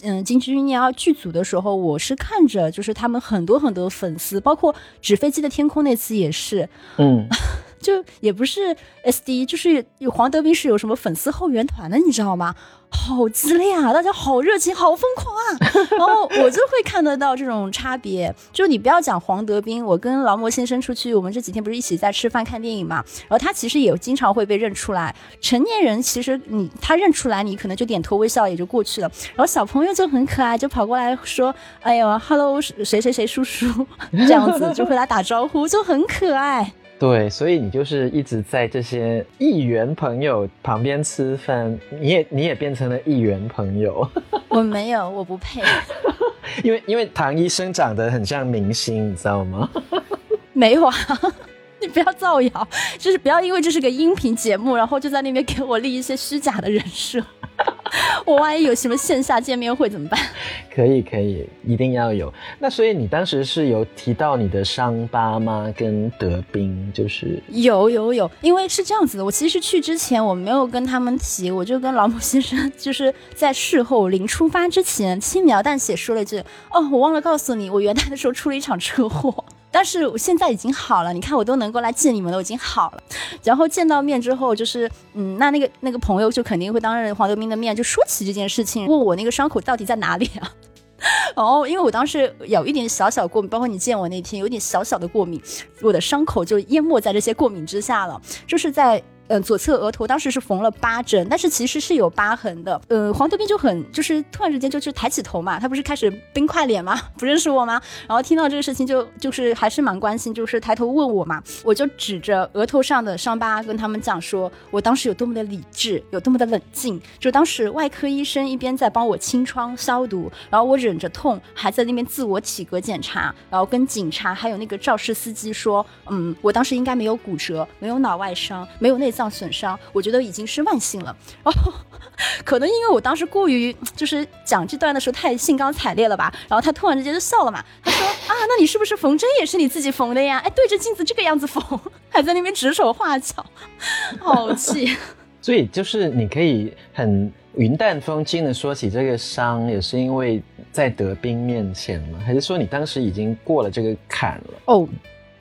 嗯《金枝玉孽二》剧组的时候，我是看着就是他们很多很多粉丝，包括纸飞机的天空那次也是，嗯，<laughs> 就也不是 SD，就是有黄德斌是有什么粉丝后援团的，你知道吗？好激烈啊！大家好热情，好疯狂啊！<laughs> 然后我就会看得到这种差别。就你不要讲黄德斌，我跟劳模先生出去，我们这几天不是一起在吃饭看电影嘛？然后他其实也经常会被认出来。成年人其实你他认出来，你可能就点头微笑也就过去了。然后小朋友就很可爱，就跑过来说：“哎呦，hello，谁谁谁叔叔。”这样子就和他打招呼，就很可爱。对，所以你就是一直在这些议员朋友旁边吃饭，你也你也变成了议员朋友。<laughs> 我没有，我不配。因为因为唐医生长得很像明星，你知道吗？<laughs> 没有啊，你不要造谣，就是不要因为这是个音频节目，然后就在那边给我立一些虚假的人设。<laughs> 我万一有什么线下见面会怎么办？<laughs> 可以可以，一定要有。那所以你当时是有提到你的伤疤吗？跟德斌就是有有有，因为是这样子的，我其实去之前我没有跟他们提，我就跟老母先生就是在事后临出发之前轻描淡写说了一句：“哦，我忘了告诉你，我元旦的时候出了一场车祸。”但是我现在已经好了，你看我都能够来见你们了，我已经好了。然后见到面之后，就是嗯，那那个那个朋友就肯定会当着黄德斌的面就说起这件事情，问我那个伤口到底在哪里啊？哦，因为我当时有一点小小过敏，包括你见我那天有点小小的过敏，我的伤口就淹没在这些过敏之下了，就是在。嗯，左侧额头当时是缝了八针，但是其实是有疤痕的。呃，黄德斌就很就是突然之间就是抬起头嘛，他不是开始冰块脸吗？<laughs> 不认识我吗？然后听到这个事情就就是还是蛮关心，就是抬头问我嘛。我就指着额头上的伤疤跟他们讲说，我当时有多么的理智，有多么的冷静。就当时外科医生一边在帮我清创消毒，然后我忍着痛还在那边自我体格检查，然后跟警察还有那个肇事司机说，嗯，我当时应该没有骨折，没有脑外伤，没有内脏。损伤，我觉得已经是万幸了。然 <laughs> 后，可能因为我当时过于就是讲这段的时候太兴高采烈了吧。然后他突然之间就笑了嘛，他说啊，那你是不是缝针也是你自己缝的呀？<laughs> 哎，对着镜子这个样子缝，<laughs> 还在那边指手画脚，好气。所以就是你可以很云淡风轻的说起这个伤，也是因为在德兵面前吗？还是说你当时已经过了这个坎了？哦。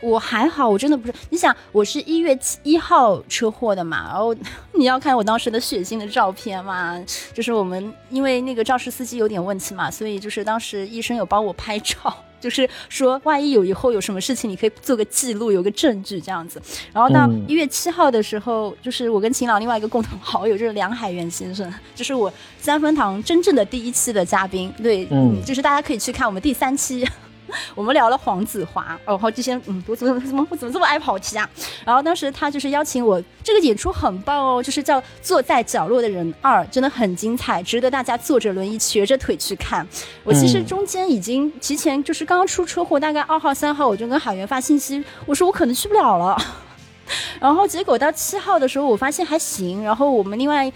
我还好，我真的不是。你想，我是一月七一号车祸的嘛，然后 <laughs> 你要看我当时的血腥的照片嘛，就是我们因为那个肇事司机有点问题嘛，所以就是当时医生有帮我拍照，<laughs> 就是说万一有以后有什么事情，你可以做个记录，有个证据这样子。然后到一月七号的时候，就是我跟秦朗另外一个共同好友就是梁海源先生，就是我三分堂真正的第一期的嘉宾，对，嗯，就是大家可以去看我们第三期。<laughs> 我们聊了黄子华，然后这些，嗯，我怎么怎么我怎么这么爱跑题啊？然后当时他就是邀请我，这个演出很棒哦，就是叫《坐在角落的人二》，真的很精彩，值得大家坐着轮椅瘸着腿去看。我其实中间已经提前，就是刚刚出车祸，大概二号三号，我就跟海源发信息，我说我可能去不了了。<laughs> 然后结果到七号的时候，我发现还行，然后我们另外。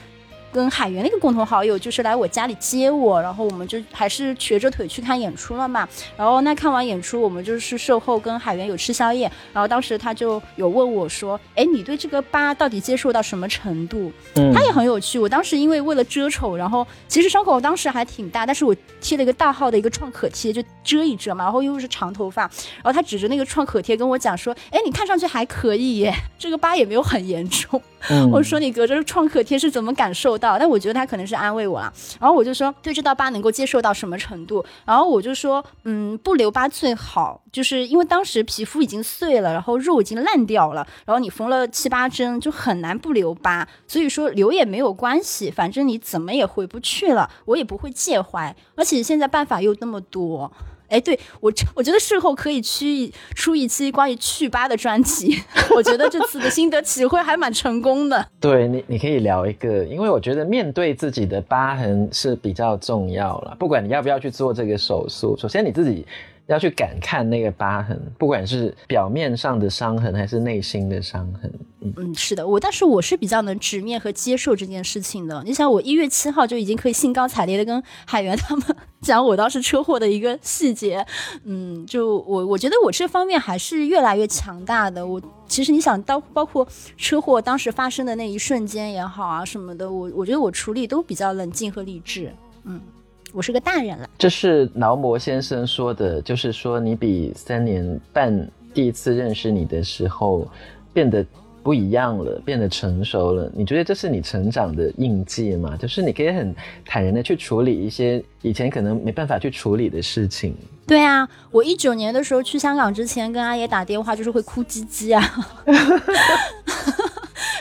跟海源那个共同好友就是来我家里接我，然后我们就还是瘸着腿去看演出了嘛。然后那看完演出，我们就是售后跟海源有吃宵夜。然后当时他就有问我说：“哎，你对这个疤到底接受到什么程度？”嗯，他也很有趣。我当时因为为了遮丑，然后其实伤口当时还挺大，但是我贴了一个大号的一个创可贴，就遮一遮嘛。然后又是长头发，然后他指着那个创可贴跟我讲说：“哎，你看上去还可以耶，这个疤也没有很严重。”我说你隔着创可贴是怎么感受到？但我觉得他可能是安慰我了。然后我就说对这道疤能够接受到什么程度？然后我就说嗯，不留疤最好，就是因为当时皮肤已经碎了，然后肉已经烂掉了，然后你缝了七八针就很难不留疤。所以说留也没有关系，反正你怎么也回不去了，我也不会介怀。而且现在办法又那么多。哎，对我，我觉得事后可以去出一期关于祛疤的专辑。<laughs> 我觉得这次的心得体会还蛮成功的。对你，你可以聊一个，因为我觉得面对自己的疤痕是比较重要了。不管你要不要去做这个手术，首先你自己。要去感看那个疤痕，不管是表面上的伤痕还是内心的伤痕。嗯，是的，我但是我是比较能直面和接受这件事情的。你想，我一月七号就已经可以兴高采烈的跟海源他们 <laughs> 讲我当时车祸的一个细节。嗯，就我我觉得我这方面还是越来越强大的。我其实你想到包括车祸当时发生的那一瞬间也好啊什么的，我我觉得我处理都比较冷静和理智。嗯。我是个大人了，这是劳模先生说的，就是说你比三年半第一次认识你的时候变得不一样了，变得成熟了。你觉得这是你成长的印记吗？就是你可以很坦然的去处理一些以前可能没办法去处理的事情。对啊，我一九年的时候去香港之前跟阿爷打电话就是会哭唧唧啊。<laughs>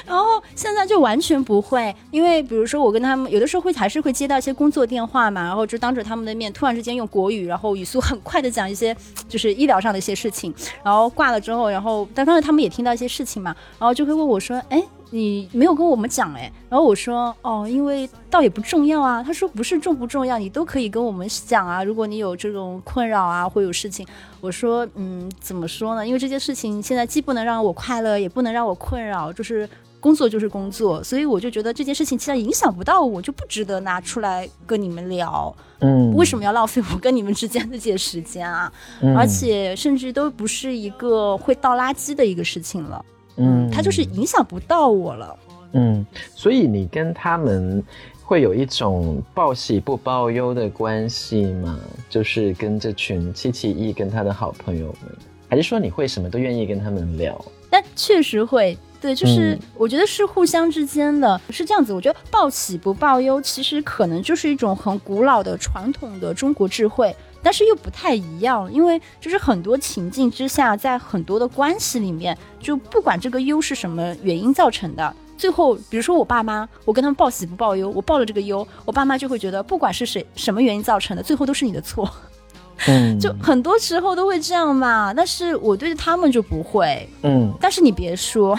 然后现在就完全不会，因为比如说我跟他们有的时候会还是会接到一些工作电话嘛，然后就当着他们的面突然之间用国语，然后语速很快的讲一些就是医疗上的一些事情，然后挂了之后，然后但当时他们也听到一些事情嘛，然后就会问我说，哎，你没有跟我们讲哎，然后我说，哦，因为倒也不重要啊，他说不是重不重要，你都可以跟我们讲啊，如果你有这种困扰啊，会有事情，我说，嗯，怎么说呢？因为这件事情现在既不能让我快乐，也不能让我困扰，就是。工作就是工作，所以我就觉得这件事情既然影响不到我，就不值得拿出来跟你们聊。嗯，为什么要浪费我跟你们之间的这些时间啊？嗯而且甚至都不是一个会倒垃圾的一个事情了。嗯，它就是影响不到我了。嗯，所以你跟他们会有一种报喜不报忧的关系吗？就是跟这群七七一跟他的好朋友们，还是说你会什么都愿意跟他们聊？但确实会，对，就是嗯我觉得是互相之间的，是这样子。我觉得报喜不报忧，其实可能就是一种很古老的传统的中国智慧，但是又不太一样，因为就是很多情境之下，在很多的关系里面，就不管这个忧是什么原因造成的。最后，比如说我爸妈，我跟他们报喜不报忧，我报了这个忧，我爸妈就会觉得，不管是谁什么原因造成的，最后都是你的错。<laughs> 嗯，就很多时候都会这样嘛。但是我对他们就不会，嗯但是你别说，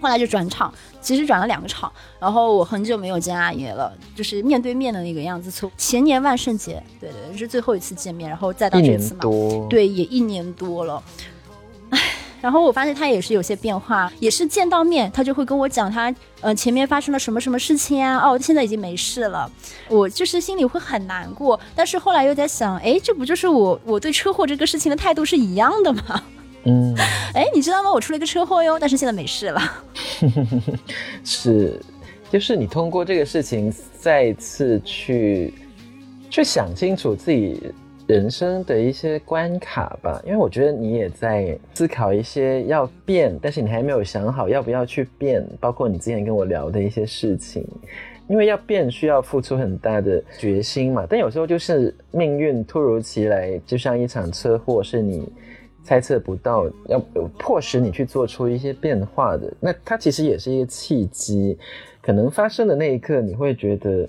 后来就转场，其实转了两个场，然后我很久没有见阿爷了，就是面对面的那个样子。从前年万圣节，对对，是最后一次见面，然后再到这次嘛，对，也一年多了。唉，然后我发现他也是有些变化，也是见到面，他就会跟我讲他呃前面发生了什么什么事情啊，哦，现在已经没事了。我就是心里会很难过，但是后来又在想，哎，这不就是我我对车祸这个事情的态度是一样的吗？嗯，哎，你知道吗？我出了一个车祸哟，但是现在没事了。<laughs> 是，就是你通过这个事情再次去去想清楚自己人生的一些关卡吧，因为我觉得你也在思考一些要变，但是你还没有想好要不要去变，包括你之前跟我聊的一些事情。因为要变需要付出很大的决心嘛，但有时候就是命运突如其来，就像一场车祸，是你猜测不到，要迫使你去做出一些变化的。那它其实也是一个契机，可能发生的那一刻，你会觉得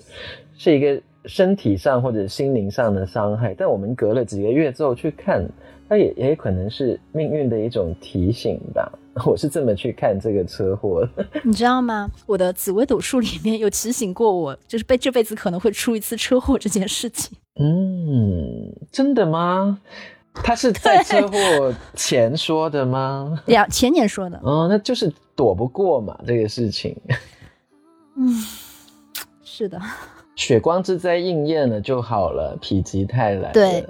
是一个身体上或者心灵上的伤害，但我们隔了几个月之后去看，它也也可能是命运的一种提醒吧。<laughs> 我是这么去看这个车祸的。<laughs> 你知道吗？我的紫微斗数里面有提醒过我，就是被这辈子可能会出一次车祸这件事情。嗯，真的吗？他是在车祸前说的吗？两前年说的，哦，那就是躲不过嘛，这个事情。嗯，是的。血光之灾应验了就好了，否极泰来。对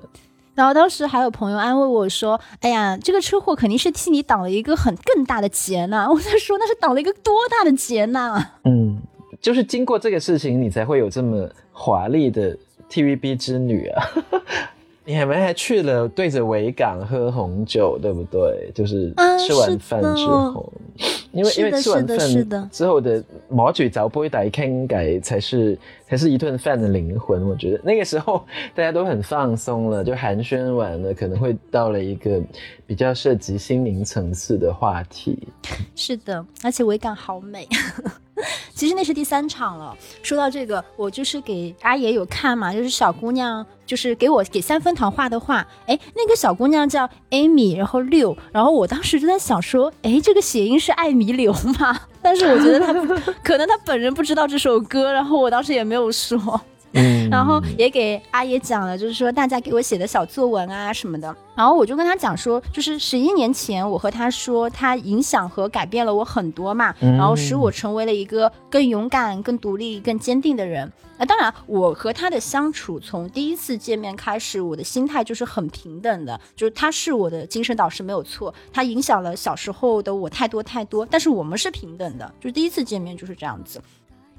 然后当时还有朋友安慰我说：“哎呀，这个车祸肯定是替你挡了一个很更大的劫呢。<laughs> ”我在说那是挡了一个多大的劫呢？嗯，就是经过这个事情，你才会有这么华丽的 TVB 之女啊！你还没还去了对着维港喝红酒，对不对？就是啊吃完饭之后，因为因为吃完饭之后的摸住酒杯底傾偈才是才是一顿饭的灵魂。我觉得那个时候大家都很放松了，就寒暄完了，可能会到了一个比较涉及心灵层次的话题。是的，而且维港好美。<laughs> 其实那是第三场了。说到这个，我就是给阿爷有看嘛，就是小姑娘，就是给我给三分堂画的画。哎，那个小姑娘叫 Amy，然后六，然后我当时就在想说，哎，这个谐音是艾米流吗？<laughs> 但是我觉得她 <laughs> 可能她本人不知道这首歌，然后我当时也没有说。嗯，然后也给阿爷讲了，就是说大家给我写的小作文啊什么的。然后我就跟他讲说，就是十一年前我和他说，他影响和改变了我很多嘛，嗯然后使我成为了一个更勇敢、更独立、更坚定的人。那当然，我和他的相处从第一次见面开始，我的心态就是很平等的，就是他是我的精神导师没有错，他影响了小时候的我太多太多，但是我们是平等的，就是第一次见面就是这样子。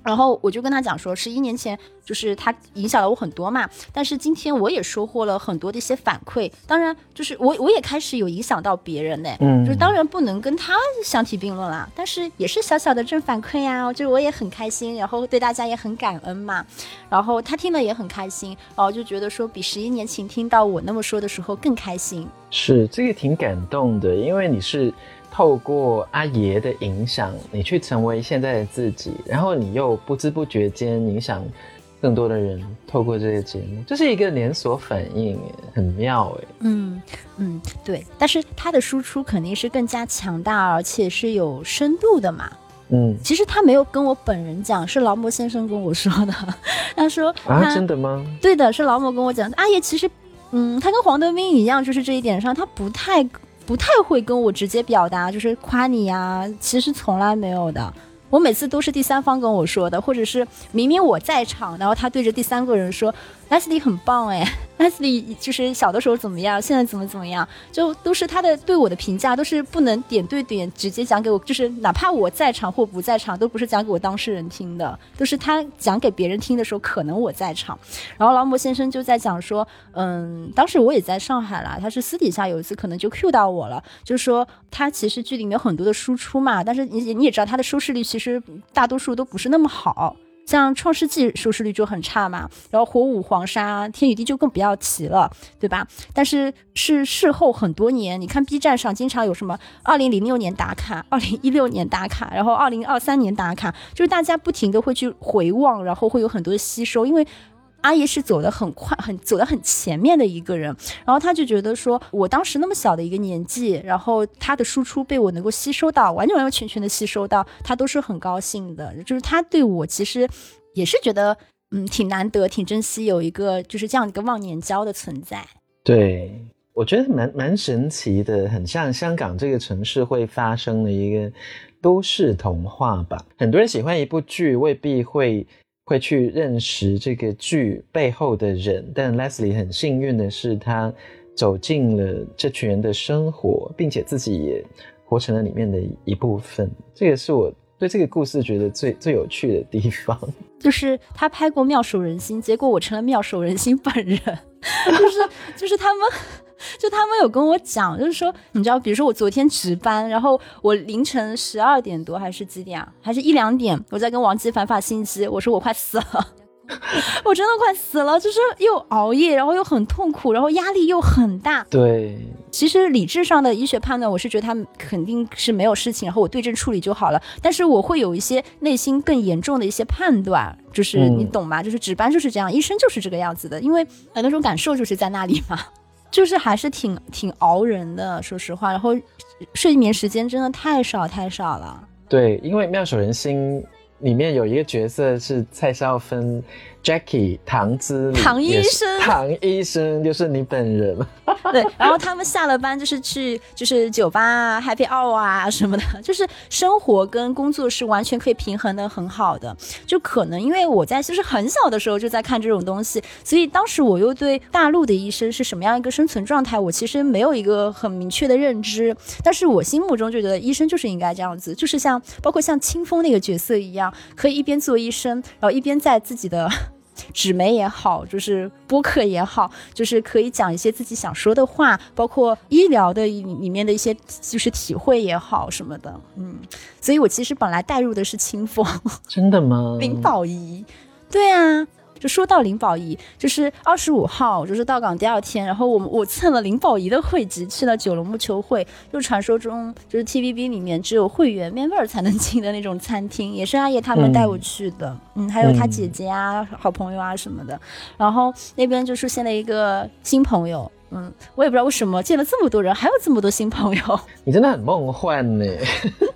然后我就跟他讲说，十一年前就是他影响了我很多嘛，但是今天我也收获了很多的一些反馈。当然，就是我我也开始有影响到别人呢，嗯就是当然不能跟他相提并论啦，但是也是小小的正反馈呀、就是我也很开心，然后对大家也很感恩嘛。然后他听了也很开心，然后就觉得说比十一年前听到我那么说的时候更开心。是这个挺感动的，因为你是透过阿爷的影响，你去成为现在的自己，然后你又不知不觉间影响更多的人，透过这个节目，这是一个连锁反应，很妙哎。嗯嗯，对，但是他的输出肯定是更加强大，而且是有深度的嘛。嗯其实他没有跟我本人讲，是劳模先生跟我说的。<laughs> 他说啊，真的吗？对的，是劳模跟我讲，阿爷其实，嗯，他跟黄德斌一样，就是这一点上，他不太不太会跟我直接表达，就是夸你呀、其实从来没有的。我每次都是第三方跟我说的，或者是明明我在场，然后他对着第三个人说。Leslie 很棒哎，Leslie 就是小的时候怎么样，现在怎么怎么样，就都是他的对我的评价，都是不能点对点直接讲给我，就是哪怕我在场或不在场，都不是讲给我当事人听的，都是他讲给别人听的时候，可能我在场。然后劳模先生就在讲说，嗯，当时我也在上海啦，他是私底下有一次可能就 Q 到我了，就说他其实剧里面有很多的输出嘛，但是你你也知道他的收视率其实大多数都不是那么好。像《创世纪》收视率就很差嘛，然后《火舞黄沙》《天与地》就更不要提了，对吧？但是是事后很多年，你看 B 站上经常有什么二零零六年打卡、二零一六年打卡，然后二零二三年打卡，就是大家不停的会去回望，然后会有很多的吸收，因为。阿姨是走的很快，很走的很前面的一个人，然后他就觉得说，我当时那么小的一个年纪，然后他的输出被我能够吸收到，完完完全全的吸收到，他都是很高兴的。就是他对我其实也是觉得，嗯，挺难得，挺珍惜有一个就是这样一个忘年交的存在。对，我觉得蛮蛮神奇的，很像香港这个城市会发生的一个都市童话吧。很多人喜欢一部剧，未必会。会去认识这个剧背后的人，但 Leslie 很幸运的是，他走进了这群人的生活，并且自己也活成了里面的一部分。这个是我对这个故事觉得最最有趣的地方。<laughs> 就是他拍过妙手仁心，结果我成了妙手仁心本人。<laughs> 就是 <laughs> 就是他们。<laughs> 就他们有跟我讲，就是说，你知道，比如说我昨天值班，然后我凌晨十二点多还是几点啊？还是一两点，我在跟王姬反发信息，我说我快死了，<laughs> 我真的快死了，就是又熬夜，然后又很痛苦，然后压力又很大。对，其实理智上的医学判断，我是觉得他肯定是没有事情，然后我对症处理就好了。但是我会有一些内心更严重的一些判断，就是你懂吗？就是值班就是这样，医生就是这个样子的，因为那种感受就是在那里嘛。就是还是挺挺熬人的，说实话，然后睡眠时间真的太少太少了。对，因为妙手仁心里面有一个角色是蔡少芬。Jackie 唐姿唐医生，唐医生就是你本人。<laughs> 对，然后他们下了班就是去就是酒吧啊，Happy Hour 啊什么的，<laughs> 就是生活跟工作是完全可以平衡的很好的。就可能因为我在就是很小的时候就在看这种东西，所以当时我又对大陆的医生是什么样一个生存状态，我其实没有一个很明确的认知。但是我心目中就觉得医生就是应该这样子，就是像包括像清风那个角色一样，可以一边做医生，然后一边在自己的。纸媒也好，就是播客也好，就是可以讲一些自己想说的话，包括医疗的里面的一些就是体会也好什么的，嗯，所以我其实本来带入的是清风，真的吗？林保怡，对啊。就说到林保怡，就是二十五号，就是到港第二天，然后我我蹭了林保怡的会籍，去了九龙木球会，就传说中就是 TVB 里面只有会员面味儿才能 <laughs> 进的那种餐厅，也是阿爷他们带我去的，嗯，还有他姐姐啊、好朋友啊什么的，然后那边就出现了一个新朋友，嗯，我也不知道为什么见了这么多人，还有这么多新朋友，<laughs> 你真的很梦幻呢。<laughs>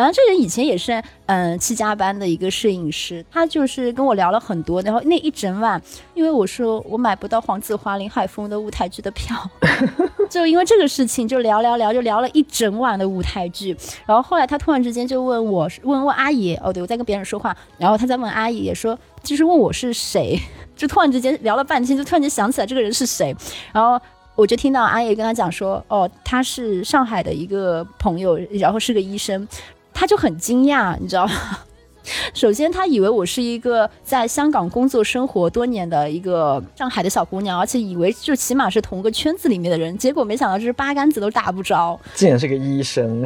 反正这人以前也是，嗯，七家班的一个摄影师，他就是跟我聊了很多。然后那一整晚，因为我说我买不到黄子华、林海峰的舞台剧的票，<laughs> 就因为这个事情就聊聊聊，就聊了一整晚的舞台剧。然后后来他突然之间就问我，问问阿姨，哦，对我在跟别人说话，然后他在问阿姨，也说就是问我是谁，就突然之间聊了半天，就突然间想起来这个人是谁，然后。我就听到阿姨跟他讲说，哦，他是上海的一个朋友，然后是个医生，他就很惊讶，你知道吗？<laughs> 首先他以为我是一个在香港工作生活多年的一个上海的小姑娘，而且以为就起码是同个圈子里面的人，结果没想到就是八竿子都打不着，竟然是个医生。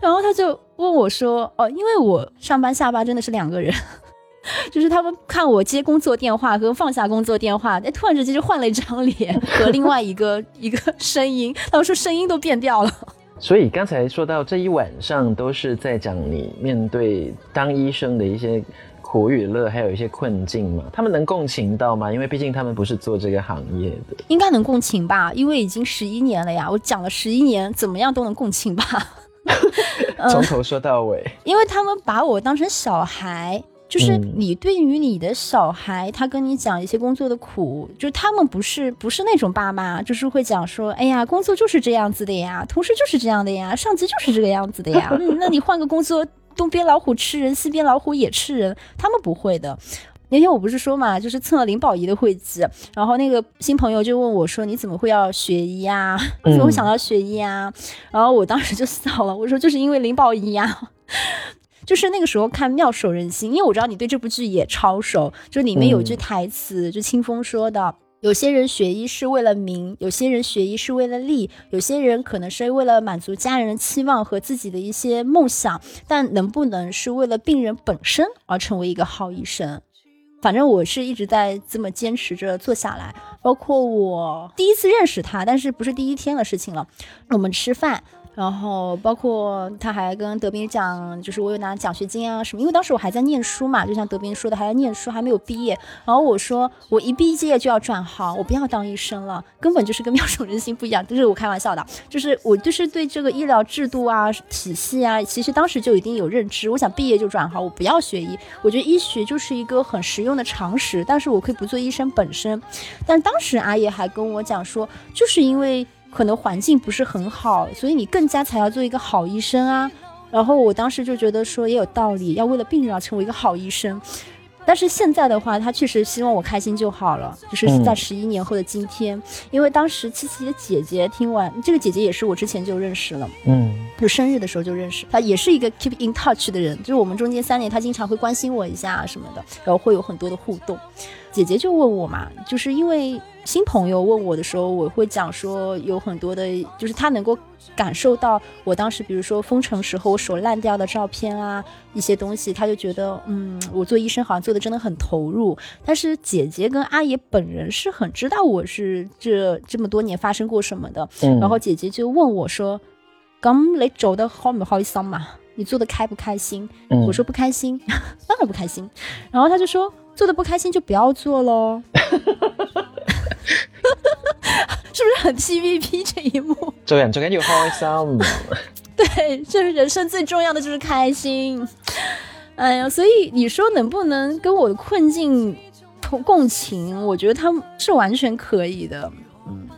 然后他就问我说，哦，因为我上班下班真的是两个人。<laughs> 就是他们看我接工作电话和放下工作电话，哎，突然之间就换了一张脸和另外一个一个声音，他们说声音都变掉了。所以刚才说到这一晚上都是在讲你面对当医生的一些苦与乐，还有一些困境嘛？他们能共情到吗？因为毕竟他们不是做这个行业的，应该能共情吧？因为已经十一年了呀，我讲了十一年，怎么样都能共情吧？<laughs> 从头说到尾，因为他们把我当成小孩。就是你对于你的小孩，他跟你讲一些工作的苦，就他们不是不是那种爸妈，就是会讲说，哎呀，工作就是这样子的呀，同事就是这样的呀，上级就是这个样子的呀，<laughs> 嗯，那你换个工作，东边老虎吃人，西边老虎也吃人，他们不会的。那天我不是说嘛，就是蹭了林宝仪的会籍，然后那个新朋友就问我说：“你怎么会要学医啊？<laughs> 怎么会想到学医啊？”然后我当时就 <laughs> 笑了，我说：“就是因为林宝仪呀。”就是那个时候看《妙手仁心》，因为我知道你对这部剧也超熟，就里面有句台词，就清风说的：“有些人学医是为了名，有些人学医是为了利，有些人可能是为了满足家人的期望和自己的一些梦想，但能不能是为了病人本身而成为一个好医生？反正我是一直在这么坚持着做下来。包括我第一次认识他，但是不是第一天的事情了，我们吃饭。”然后包括他还跟德斌讲，就是我有拿奖学金啊什么，因为当时我还在念书嘛，就像德斌说的还在念书，还没有毕业。然后我说我一毕业就要转行，我不要当医生了，根本就是跟妙手仁心不一样。这是我开玩笑的，就是我就是对这个医疗制度啊、体系啊，其实当时就已经有认知。我想毕业就转行，我不要学医。我觉得医学就是一个很实用的常识，但是我可以不做医生本身。但当时阿爷还跟我讲说，就是因为。可能环境不是很好，所以你更加才要做一个好医生啊。然后我当时就觉得说也有道理，要为了病人而成为一个好医生。但是现在的话，他确实希望我开心就好了。就是在十一年后的今天，因为当时七七的姐姐听完，这个姐姐也是我之前就认识了，嗯，就生日的时候就认识，她也是一个 keep in touch 的人，就是我们中间三年，她经常会关心我一下什么的，然后会有很多的互动。姐姐就问我嘛，就是因为。新朋友问我的时候，我会讲说有很多的，就是他能够感受到我当时，比如说封城时候我手烂掉的照片啊，一些东西，他就觉得，嗯，我做医生好像做的真的很投入。但是姐姐跟阿爷本人是很知道我是这这么多年发生过什么的。然后姐姐就问我说：“刚你走的好不好意思嘛？你做的开不开心？”我说不开心，<laughs> 当然不开心。然后他就说：“做的不开心就不要做喽。” <laughs> <laughs> 是不是很 PVP 这一幕？做人最紧要开心。<laughs> 对，就是人生最重要的就是开心。哎呀，所以你说能不能跟我的困境同共情？我觉得他是完全可以的。嗯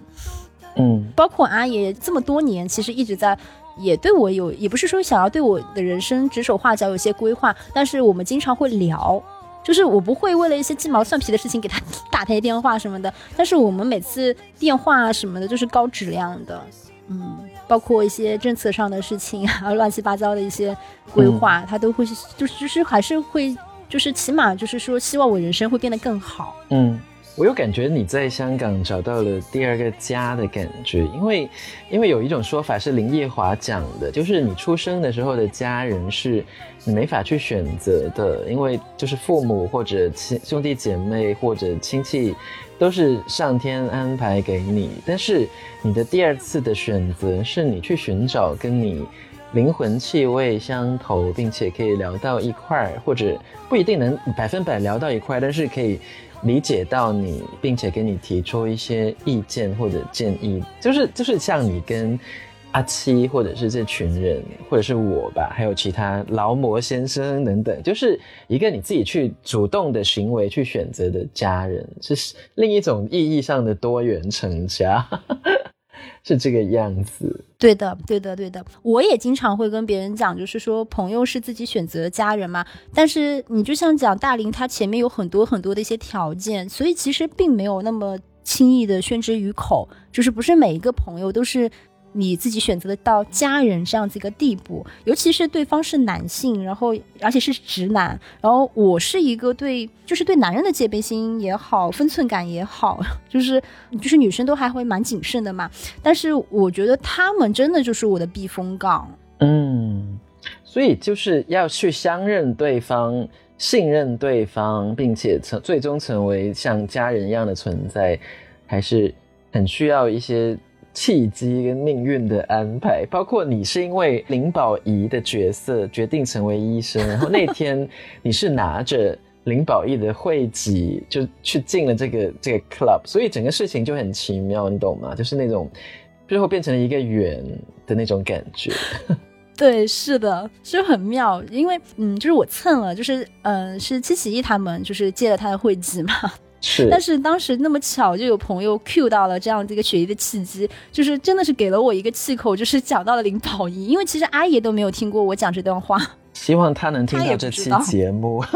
嗯，包括阿爷这么多年，其实一直在也对我有，也不是说想要对我的人生指手画脚，有些规划，但是我们经常会聊。就是我不会为了一些鸡毛蒜皮的事情给他 <laughs> 打他电话什么的，但是我们每次电话什么的就是高质量的，嗯，包括一些政策上的事情啊，<laughs> 乱七八糟的一些规划，他都会就是就是还是会就是起码就是说希望我人生会变得更好，嗯。我有感觉你在香港找到了第二个家的感觉，因为，因为有一种说法是林奕华讲的，就是你出生的时候的家人是没法去选择的，因为就是父母或者亲兄弟姐妹或者亲戚都是上天安排给你，但是你的第二次的选择是你去寻找跟你灵魂气味相投，并且可以聊到一块儿，或者不一定能百分百聊到一块，但是可以。理解到你，并且给你提出一些意见或者建议，就是就是像你跟阿七，或者是这群人，或者是我吧，还有其他劳模先生等等，就是一个你自己去主动的行为去选择的家人，是另一种意义上的多元成家。<laughs> 是这个样子，对的，对的，对的。我也经常会跟别人讲，就是说朋友是自己选择的家人嘛。但是你就像讲大林，他前面有很多很多的一些条件，所以其实并没有那么轻易的宣之于口，就是不是每一个朋友都是。你自己选择的到家人这样子一个地步，尤其是对方是男性，然后而且是直男，然后我是一个对就是对男人的戒备心也好，分寸感也好，<laughs> 就是就是女生都还会蛮谨慎的嘛。但是我觉得他们真的就是我的避风港。嗯，所以就是要去相认对方，信任对方，并且成最终成为像家人一样的存在，还是很需要一些。契机跟命运的安排，包括你是因为林保怡的角色决定成为医生，然后那天你是拿着林保怡的会籍就去进了这个 <laughs> 这个 club，所以整个事情就很奇妙，你懂吗？就是那种最后变成了一个圆的那种感觉。<laughs> 对，是的，就很妙，因为嗯，就是我蹭了，就是嗯，是七喜一他们就是借了他的会籍嘛。是，但是当时那么巧，就有朋友 Q 到了这样的一个学习的契机，就是真的是给了我一个气口，就是讲到了林宝仪，因为其实阿爷都没有听过我讲这段话。希望他能听到这期节目。<laughs>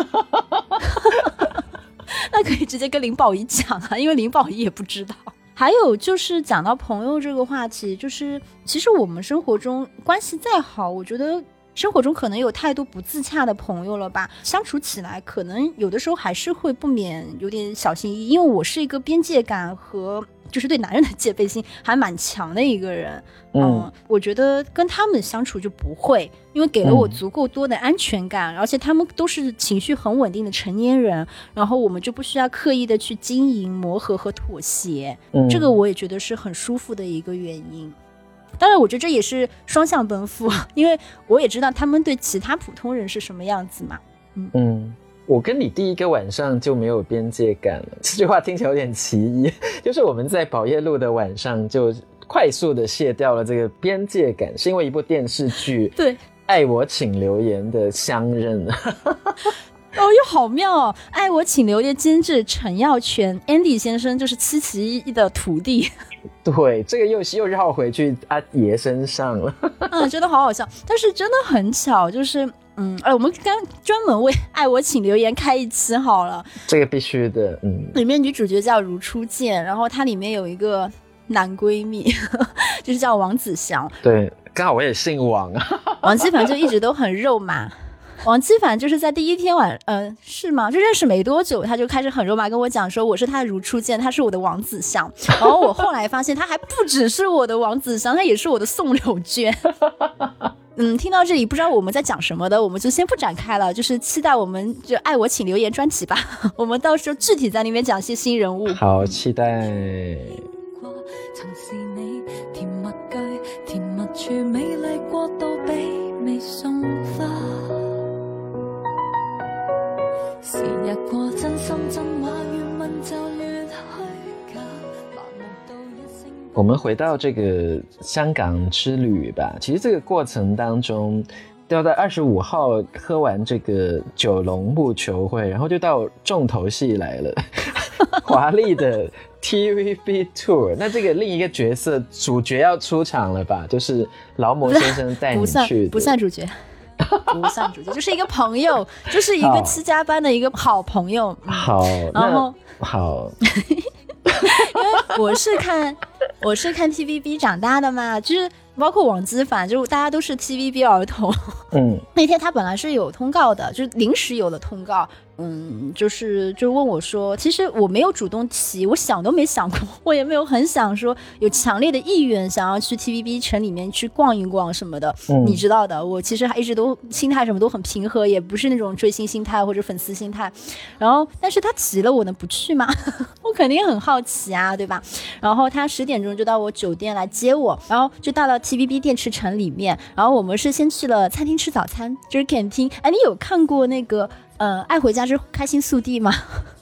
那可以直接跟林宝仪讲啊，因为林宝仪也不知道。还有就是讲到朋友这个话题，就是其实我们生活中关系再好，我觉得。生活中可能有太多不自洽的朋友了吧，相处起来可能有的时候还是会不免有点小心翼翼。因为我是一个边界感和就是对男人的戒备心还蛮强的一个人，嗯，我觉得跟他们相处就不会，因为给了我足够多的安全感，而且他们都是情绪很稳定的成年人，然后我们就不需要刻意的去经营、磨合和妥协，嗯这个我也觉得是很舒服的一个原因。当然，我觉得这也是双向奔赴，因为我也知道他们对其他普通人是什么样子嘛。嗯嗯，我跟你第一个晚上就没有边界感了，这句话听起来有点奇异。<laughs> 就是我们在宝业路的晚上就快速的卸掉了这个边界感，是因为一部电视剧对《爱我请留言》的相认。<laughs> 哦，又好妙哦！《爱我请留言》监制陈耀全，Andy 先生就是七七一的徒弟。对，这个又又绕回去阿爷身上了。嗯，真的好好笑，但是真的很巧，就是嗯，哎，我们刚专门为《爱我请留言》开一期好了。这个必须的，嗯。里面女主角叫如初见，然后它里面有一个男闺蜜，<laughs> 就是叫王子祥。对，刚好我也姓王啊。王基凡就一直都很肉麻。王基凡就是在第一天晚，嗯，是吗？就认识没多久，他就开始很肉麻跟我讲说，我是他的如初见，他是我的王子相。然后我后来发现，他还不只是我的王子相，他也是我的宋柳娟。<laughs> 嗯，听到这里不知道我们在讲什么的，我们就先不展开了，就是期待我们就爱我请留言专辑吧。<laughs> 我们到时候具体在里面讲一些新人物。好，期待。我们回到这个香港之旅吧。其实这个过程当中，要在二十五号喝完这个九龙木球会，然后就到重头戏来了，<laughs> 华丽的 TVB tour。那这个另一个角色主角要出场了吧？就是劳模先生带你去，不算主角。不算主角，就是一个朋友，<laughs> 就是一个七家班的一个好朋友。好，然后好，<laughs> 因为我是看我是看 TVB 长大的嘛，就是包括王基凡，就是大家都是 TVB 儿童。嗯，那天他本来是有通告的，就是临时有了通告。嗯，就是就问我说，其实我没有主动提，我想都没想过，我也没有很想说有强烈的意愿想要去 TVB 城里面去逛一逛什么的。你知道的，我其实还一直都心态什么都很平和，也不是那种追星心态或者粉丝心态。然后，但是他提了，我能不去吗？<laughs> 我肯定很好奇啊，对吧？然后他十点钟就到我酒店来接我，然后就到了 TVB 电池城里面。然后我们是先去了餐厅吃早餐，就是 canteen。哎，你有看过那个？呃，爱回家是开心速递吗？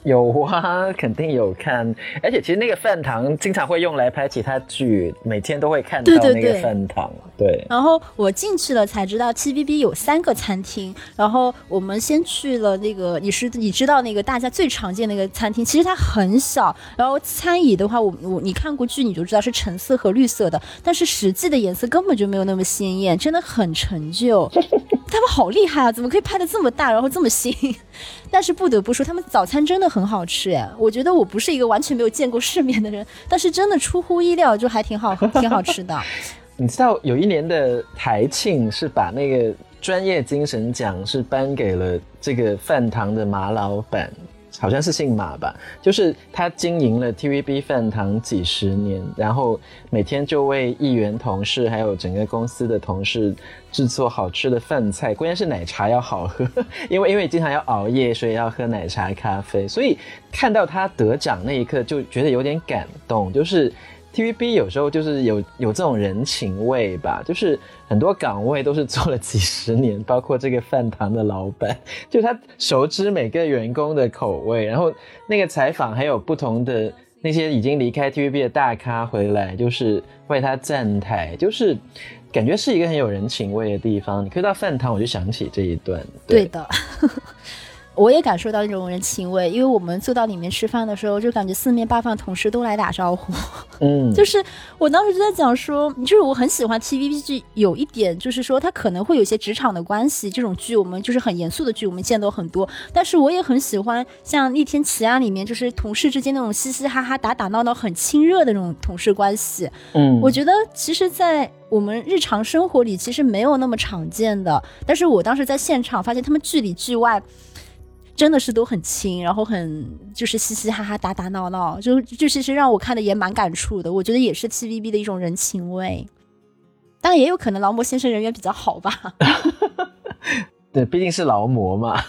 有啊，<laughs> 肯定有看。而且其实那个饭堂经常会用来拍其他剧，每天都会看到那个饭堂。对。然后我进去了才知道，TVB 有三个餐厅。然后我们先去了那个，你是你知道那个大家最常见那个餐厅，其实它很小。然后餐椅的话，我我你看过剧你就知道是橙色和绿色的，但是实际的颜色根本就没有那么鲜艳，真的很陈旧。他们好厉害啊！怎么可以拍的这么大，然后这么新？但是不得不说，他们早餐真的很好吃哎！我觉得我不是一个完全没有见过世面的人，但是真的出乎意料，就还挺好，挺好吃的。<laughs> 你知道有一年的台庆是把那个专业精神奖是颁给了这个饭堂的马老板。好像是姓马吧，就是他经营了 TVB 饭堂几十年，然后每天就为议员同事还有整个公司的同事制作好吃的饭菜，关键是奶茶要好喝，<laughs> 因为因为经常要熬夜，所以要喝奶茶咖啡，所以看到他得奖那一刻就觉得有点感动，就是。TVB 有时候就是有有这种人情味吧，就是很多岗位都是做了几十年，包括这个饭堂的老板，<laughs> 就他熟知每个员工的口味，然后那个采访还有不同的那些已经离开 TVB 的大咖回来，就是为他站台，就是感觉是一个很有人情味的地方。你可以到饭堂，我就想起这一段。对的。我也感受到那种人情味，因为我们坐到里面吃饭的时候，就感觉四面八方同事都来打招呼。嗯，<laughs> 就是我当时就在讲说，就是我很喜欢 TVB 剧，有一点就是说，它可能会有些职场的关系，这种剧我们就是很严肃的剧，我们见到很多。但是我也很喜欢像《逆天奇案》里面，就是同事之间那种嘻嘻哈哈、打打闹闹、很亲热的那种同事关系。嗯，我觉得其实，在我们日常生活里，其实没有那么常见的。但是我当时在现场发现，他们剧里剧外。真的是都很亲，然后很就是嘻嘻哈哈、打打闹闹，就就其实让我看的也蛮感触的。我觉得也是 TVB 的一种人情味，当然也有可能劳模先生人缘比较好吧。<laughs> 对，毕竟是劳模嘛。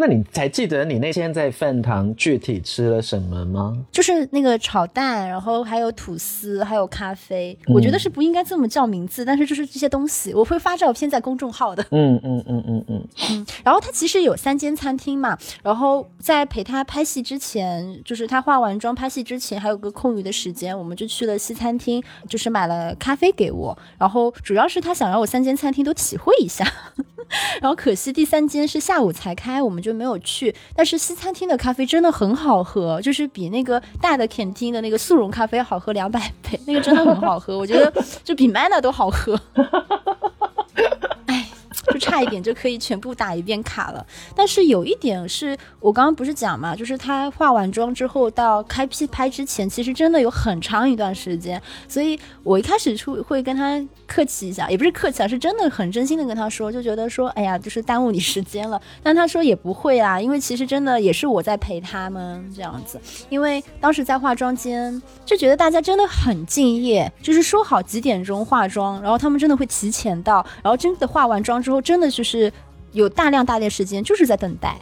那你还记得你那天在饭堂具体吃了什么吗？就是那个炒蛋，然后还有吐司，还有咖啡。我觉得是不应该这么叫名字，但是就是这些东西，我会发照片在公众号的。嗯嗯嗯嗯嗯嗯。然后他其实有三间餐厅嘛，然后在陪他拍戏之前，就是他化完妆拍戏之前，还有个空余的时间，我们就去了西餐厅，就是买了咖啡给我。然后主要是他想让我三间餐厅都体会一下。<laughs> 然后可惜第三间是下午才开，我们就就没有去。但是西餐厅的咖啡真的很好喝，就是比那个大的 canteen 的那个速溶咖啡好喝两百倍，那个真的很好喝，我觉得就比 Manner 都好喝。<laughs> 就差一点就可以全部打一遍卡了，但是有一点是我刚刚不是讲嘛，就是他化完妆之后到开批拍之前，其实真的有很长一段时间，所以我一开始出会跟他客气一下，也不是客气啊，是真的很真心的跟他说，就觉得说，哎呀，就是耽误你时间了。但他说也不会啊，因为其实真的也是我在陪他们这样子，因为当时在化妆间就觉得大家真的很敬业，就是说好几点钟化妆，然后他们真的会提前到，然后真的化完妆之后。真的就是有大量大量时间就是在等待，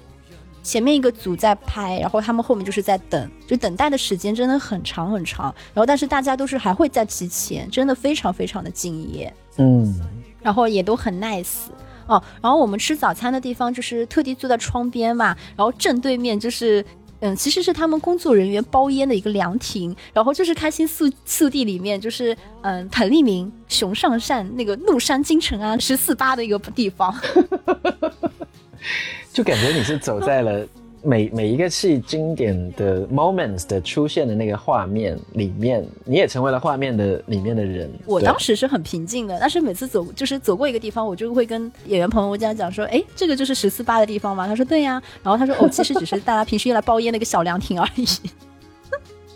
前面一个组在拍，然后他们后面就是在等，就等待的时间真的很长很长。然后但是大家都是还会在提前，真的非常非常的敬业，嗯，然后也都很 nice 哦。然后我们吃早餐的地方就是特地坐在窗边嘛，然后正对面就是。嗯，其实是他们工作人员包烟的一个凉亭，然后就是开心速速递里面，就是嗯，彭立明、熊尚善那个怒山金城啊，十四八的一个地方，<laughs> 就感觉你是走在了。每每一个戏经典的 moments 的出现的那个画面里面，你也成为了画面的里面的人。我当时是很平静的，但是每次走就是走过一个地方，我就会跟演员朋友这样讲说：“哎，这个就是十四八的地方吗？”他说：“对呀。”然后他说：“哦，其实只是大家平时用来包烟的一个小凉亭而已。” <laughs>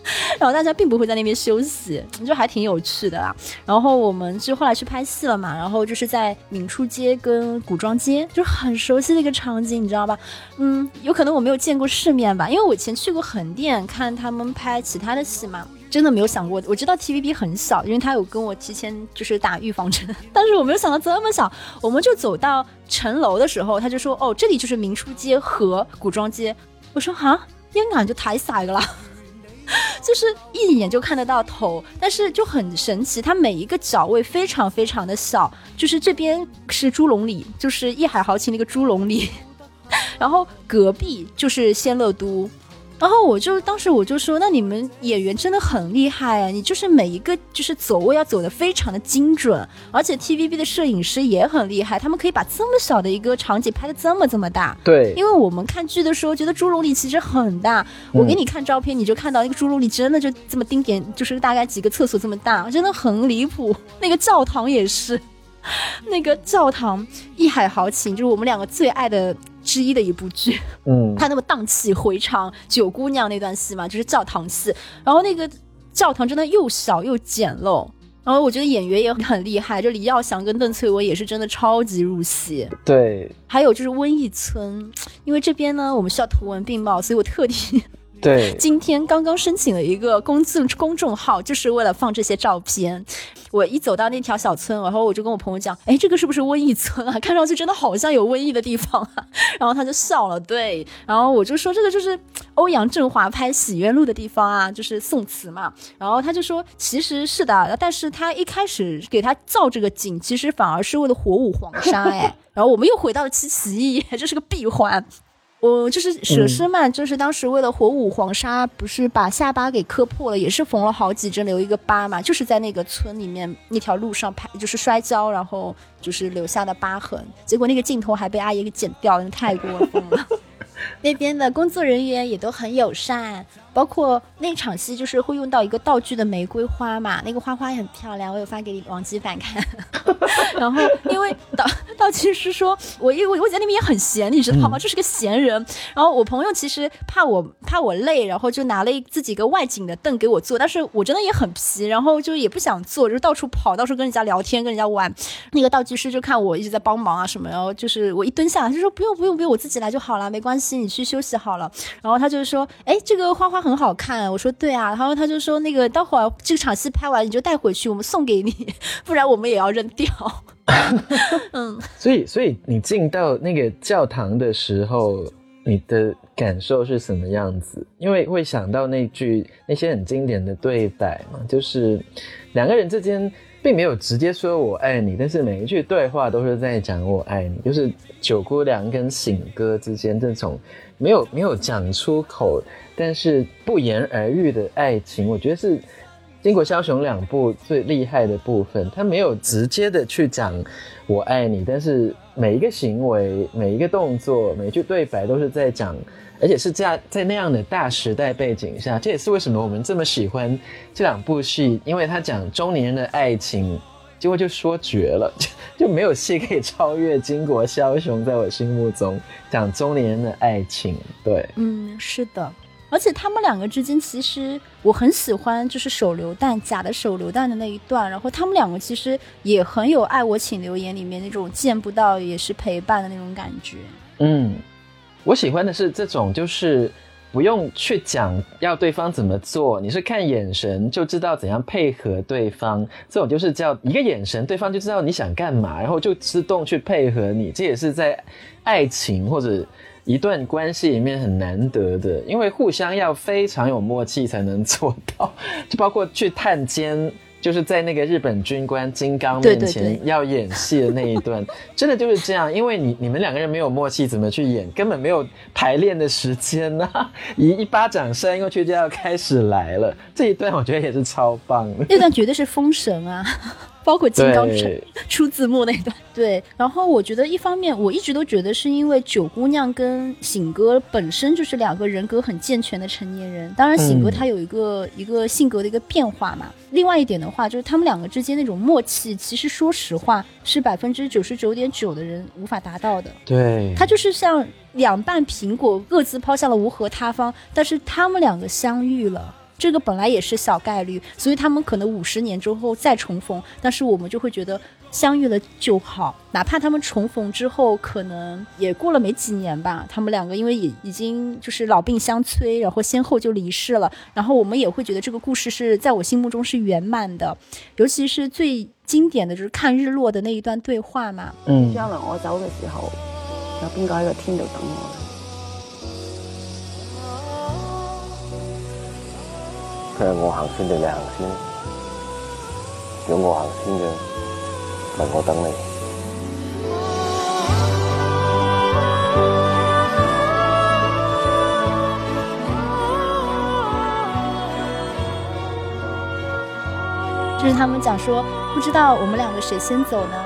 <laughs> 然后大家并不会在那边休息，就还挺有趣的啦。然后我们就后来去拍戏了嘛，然后就是在明初街跟古装街，就很熟悉的一个场景，你知道吧？嗯，有可能我没有见过世面吧，因为我以前去过横店看他们拍其他的戏嘛，真的没有想过。我知道 TVB 很小，因为他有跟我提前就是打预防针，但是我没有想到这么小。我们就走到城楼的时候，他就说：“哦，这里就是明初街和古装街。”我说：“哈，烟杆就太晒了。” <laughs> 就是一眼就看得到头，但是就很神奇，它每一个角位非常非常的小。就是这边是猪笼里，就是一海豪情那个猪笼里，<laughs> 然后隔壁就是仙乐都。然后我就当时我就说，那你们演员真的很厉害啊！你就是每一个就是走位要走的非常的精准，而且 TVB 的摄影师也很厉害，他们可以把这么小的一个场景拍的这么这么大。对，因为我们看剧的时候觉得猪笼里其实很大，我给你看照片，你就看到那个猪笼里真的就这么丁点，就是大概几个厕所这么大，真的很离谱。那个教堂也是，那个教堂一海豪情，就是我们两个最爱的。之一的一部剧，嗯，他那么荡气回肠，九姑娘那段戏嘛，就是教堂戏，然后那个教堂真的又小又简陋，然后我觉得演员也很厉害，就李耀祥跟邓萃雯也是真的超级入戏，对，还有就是瘟疫村，因为这边呢我们需要图文并茂，所以我特地。对，今天刚刚申请了一个公众公众号，就是为了放这些照片。我一走到那条小村，然后我就跟我朋友讲：“哎，这个是不是瘟疫村啊？看上去真的好像有瘟疫的地方啊。<laughs> ”然后他就笑了，对。然后我就说：“这个就是欧阳震华拍《洗冤录》的地方啊，就是宋词嘛。”然后他就说：“其实是的，但是他一开始给他造这个景，其实反而是为了火舞黄沙。”哎，<laughs> 然后我们又回到了七奇异，<laughs> 这是个闭环。我就是佘诗曼，就是当时为了火舞黄沙，不是把下巴给磕破了，也是缝了好几针，留一个疤嘛，就是在那个村里面那条路上拍，就是摔跤，然后就是留下的疤痕。结果那个镜头还被阿姨给剪掉了，太过分了。<laughs> 那边的工作人员也都很友善。包括那场戏，就是会用到一个道具的玫瑰花嘛，那个花花也很漂亮，我有发给王基凡看。<laughs> 然后因为道道具师说，我因为我在那边也很闲，你知道吗？就是个闲人。然后我朋友其实怕我怕我累，然后就拿了自己一个外景的凳给我坐，但是我真的也很皮，然后就也不想坐，就到处跑，到处跟人家聊天，跟人家玩。那个道具师就看我一直在帮忙啊什么，然后就是我一蹲下，他就说不用不用不用，我自己来就好了，没关系，你去休息好了。然后他就说，哎，这个花花。很好看，我说对啊，然后他就说那个待会儿这场戏拍完你就带回去，我们送给你，<laughs> 不然我们也要扔掉。<laughs> 嗯，所以所以你进到那个教堂的时候，你的感受是什么样子？因为会想到那句那些很经典的对白嘛，就是两个人之间并没有直接说我爱你，但是每一句对话都是在讲我爱你，就是九姑娘跟醒哥之间这种。没有没有讲出口，但是不言而喻的爱情，我觉得是《金国枭雄》两部最厉害的部分。他没有直接的去讲“我爱你”，但是每一个行为、每一个动作、每一句对白都是在讲，而且是在在那样的大时代背景下。这也是为什么我们这么喜欢这两部戏，因为他讲中年人的爱情。结果就说绝了，就就没有戏可以超越《巾帼枭雄》在我心目中讲中年人的爱情。对，嗯，是的，而且他们两个之间其实我很喜欢，就是手榴弹假的手榴弹的那一段，然后他们两个其实也很有《爱我请留言》里面那种见不到也是陪伴的那种感觉。嗯，我喜欢的是这种就是。不用去讲要对方怎么做，你是看眼神就知道怎样配合对方。这种就是叫一个眼神，对方就知道你想干嘛，然后就自动去配合你。这也是在爱情或者一段关系里面很难得的，因为互相要非常有默契才能做到。就包括去探监。就是在那个日本军官金刚面前要演戏的那一段，<laughs> 真的就是这样，因为你你们两个人没有默契，怎么去演？根本没有排练的时间呐！一一巴掌扇过去就要开始来了，这一段我觉得也是超棒的。那段绝对是封神啊！包括金刚出 <laughs> 出字幕那段，<laughs> 对。然后我觉得一方面，我一直都觉得是因为九姑娘跟醒哥本身就是两个人格很健全的成年人。当然，醒哥他有一个一个性格的一个变化嘛。另外一点的话，就是他们两个之间那种默契，其实说实话是百分之九十九点九的人无法达到的。对，他就是像两半苹果各自抛向了无核他方，但是他们两个相遇了。这个本来也是小概率，所以他们可能五十年之后再重逢，但是我们就会觉得相遇了就好，哪怕他们重逢之后可能也过了没几年吧，他们两个因为也已经就是老病相催，然后先后就离世了，然后我们也会觉得这个故事是在我心目中是圆满的，尤其是最经典的就是看日落的那一段对话嘛。嗯，将来我走的时候，有边个喺个天度等我？我行先定你行先？如果我行先嘅，咪我等你。就是他们讲说，不知道我们两个谁先走呢？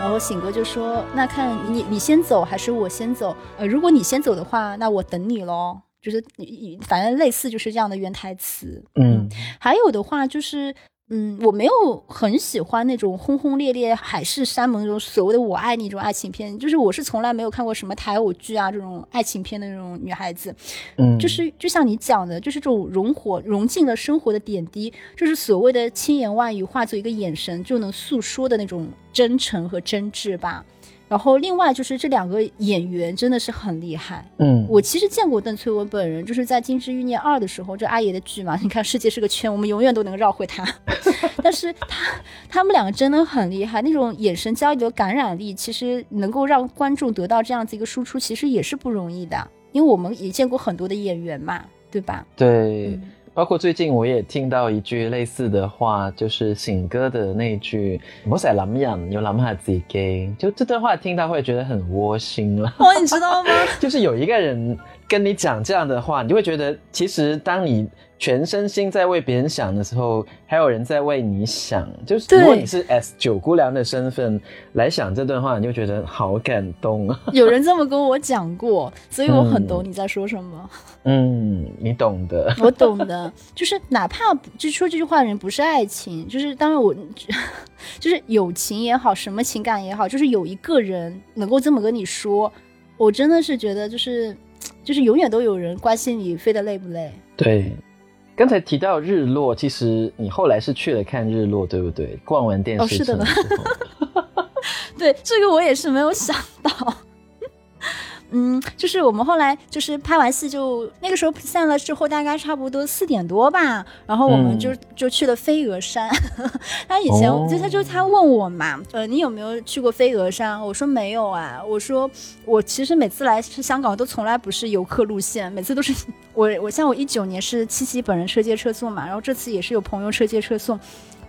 然后醒哥就说：“那看你你先走还是我先走？呃，如果你先走的话，那我等你喽。”就是你，反正类似就是这样的原台词。嗯，还有的话就是，嗯，我没有很喜欢那种轰轰烈烈海誓山盟那种所谓的“我爱你”这种爱情片。就是我是从来没有看过什么台偶剧啊这种爱情片的那种女孩子。嗯，就是就像你讲的，就是这种融火融进了生活的点滴，就是所谓的千言万语化作一个眼神就能诉说的那种真诚和真挚吧。然后另外就是这两个演员真的是很厉害，嗯，我其实见过邓萃雯本人，就是在《金枝欲孽二》的时候，这阿爷的剧嘛，你看世界是个圈，我们永远都能绕回他，<laughs> 但是他他们两个真的很厉害，那种眼神交流的感染力，其实能够让观众得到这样子一个输出，其实也是不容易的，因为我们也见过很多的演员嘛，对吧？对，包括最近我也听到一句类似的话，就是醒哥的那句“我在諗人，要諗下自己”，就这段话听到会觉得很窝心了。哦，你知道吗？<laughs> 就是有一个人跟你讲这样的话，你就会觉得，其实当你全身心在为别人想的时候，还有人在为你想。就是如果你是 S 九姑娘的身份来想这段话，你就觉得好感动啊。有人这么跟我讲过，所以我很懂你在说什么。<laughs> 嗯，你懂的，我懂的。就是哪怕就说这句话的人不是爱情，就是当然我就是友情也好，什么情感也好，就是有一个人能够这么跟你说，我真的是觉得就是就是永远都有人关心你飞得累不累。对。刚才提到日落，其实你后来是去了看日落，对不对？逛完电视城之后，<laughs> 对这个我也是没有想到。嗯，就是我们后来就是拍完戏就那个时候散了之后，大概差不多四点多吧，然后我们就就去了飞鹅山。<laughs> 他以前就他就他问我嘛，呃，你有没有去过飞鹅山？我说没有啊，我说我其实每次来香港都从来不是游客路线，每次都是 <laughs> 我我像我一九年是七夕本人车接车送嘛，然后这次也是有朋友车接车送。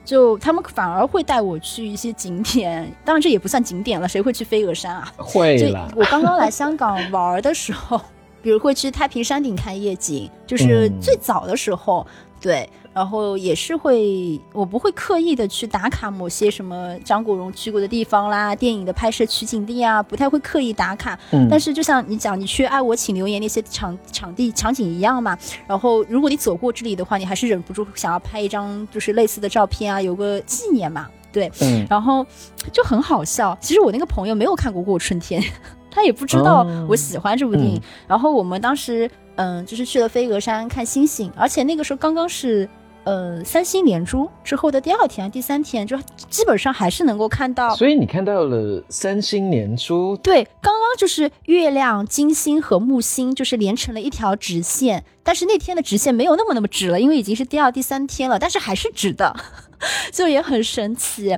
就他们反而会带我去一些景点，当然这也不算景点了，谁会去飞鹅山啊？会了。我刚刚来香港玩的时候，比如会去太平山顶看夜景，就是最早的时候，对。然后也是会，我不会刻意的去打卡某些什么张国荣去过的地方啦，电影的拍摄取景地啊，不太会刻意打卡。嗯。但是就像你讲，你去爱我请留言那些场场地场景一样嘛。然后如果你走过这里的话，你还是忍不住想要拍一张就是类似的照片啊，有个纪念嘛。对。嗯。然后就很好笑。其实我那个朋友没有看过过春天，<laughs> 他也不知道我喜欢这部电影。然后我们当时嗯，就是去了飞鹅山看星星，而且那个时候刚刚是。呃，三星连珠之后的第二天、第三天，就基本上还是能够看到。所以你看到了三星连珠？对，刚刚就是月亮、金星和木星，就是连成了一条直线。但是那天的直线没有那么那么直了，因为已经是第二、第三天了，但是还是直的，<laughs> 就也很神奇。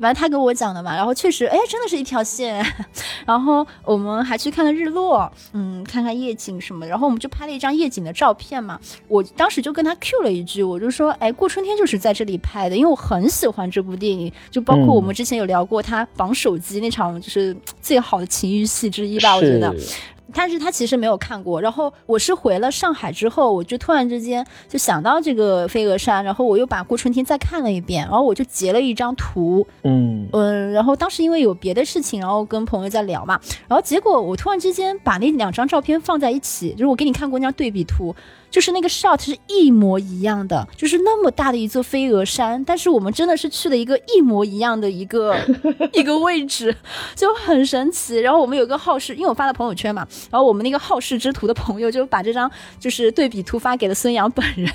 反正他给我讲的嘛，然后确实，哎，真的是一条线。<laughs> 然后我们还去看了日落，嗯，看看夜景什么。然后我们就拍了一张夜景的照片嘛。我当时就跟他 Q 了一句，我就说，哎，过春天就是在这里拍的，因为我很喜欢这部电影，就包括我们之前有聊过他绑手机那场，就是最好的情欲戏之一吧，我觉得。但是他其实没有看过，然后我是回了上海之后，我就突然之间就想到这个飞鹅山，然后我又把过春天再看了一遍，然后我就截了一张图，嗯嗯，然后当时因为有别的事情，然后跟朋友在聊嘛，然后结果我突然之间把那两张照片放在一起，就是我给你看过那张对比图。就是那个 shot 是一模一样的，就是那么大的一座飞鹅山，但是我们真的是去了一个一模一样的一个 <laughs> 一个位置，就很神奇。然后我们有个好事，因为我发了朋友圈嘛，然后我们那个好事之徒的朋友就把这张就是对比图发给了孙杨本人。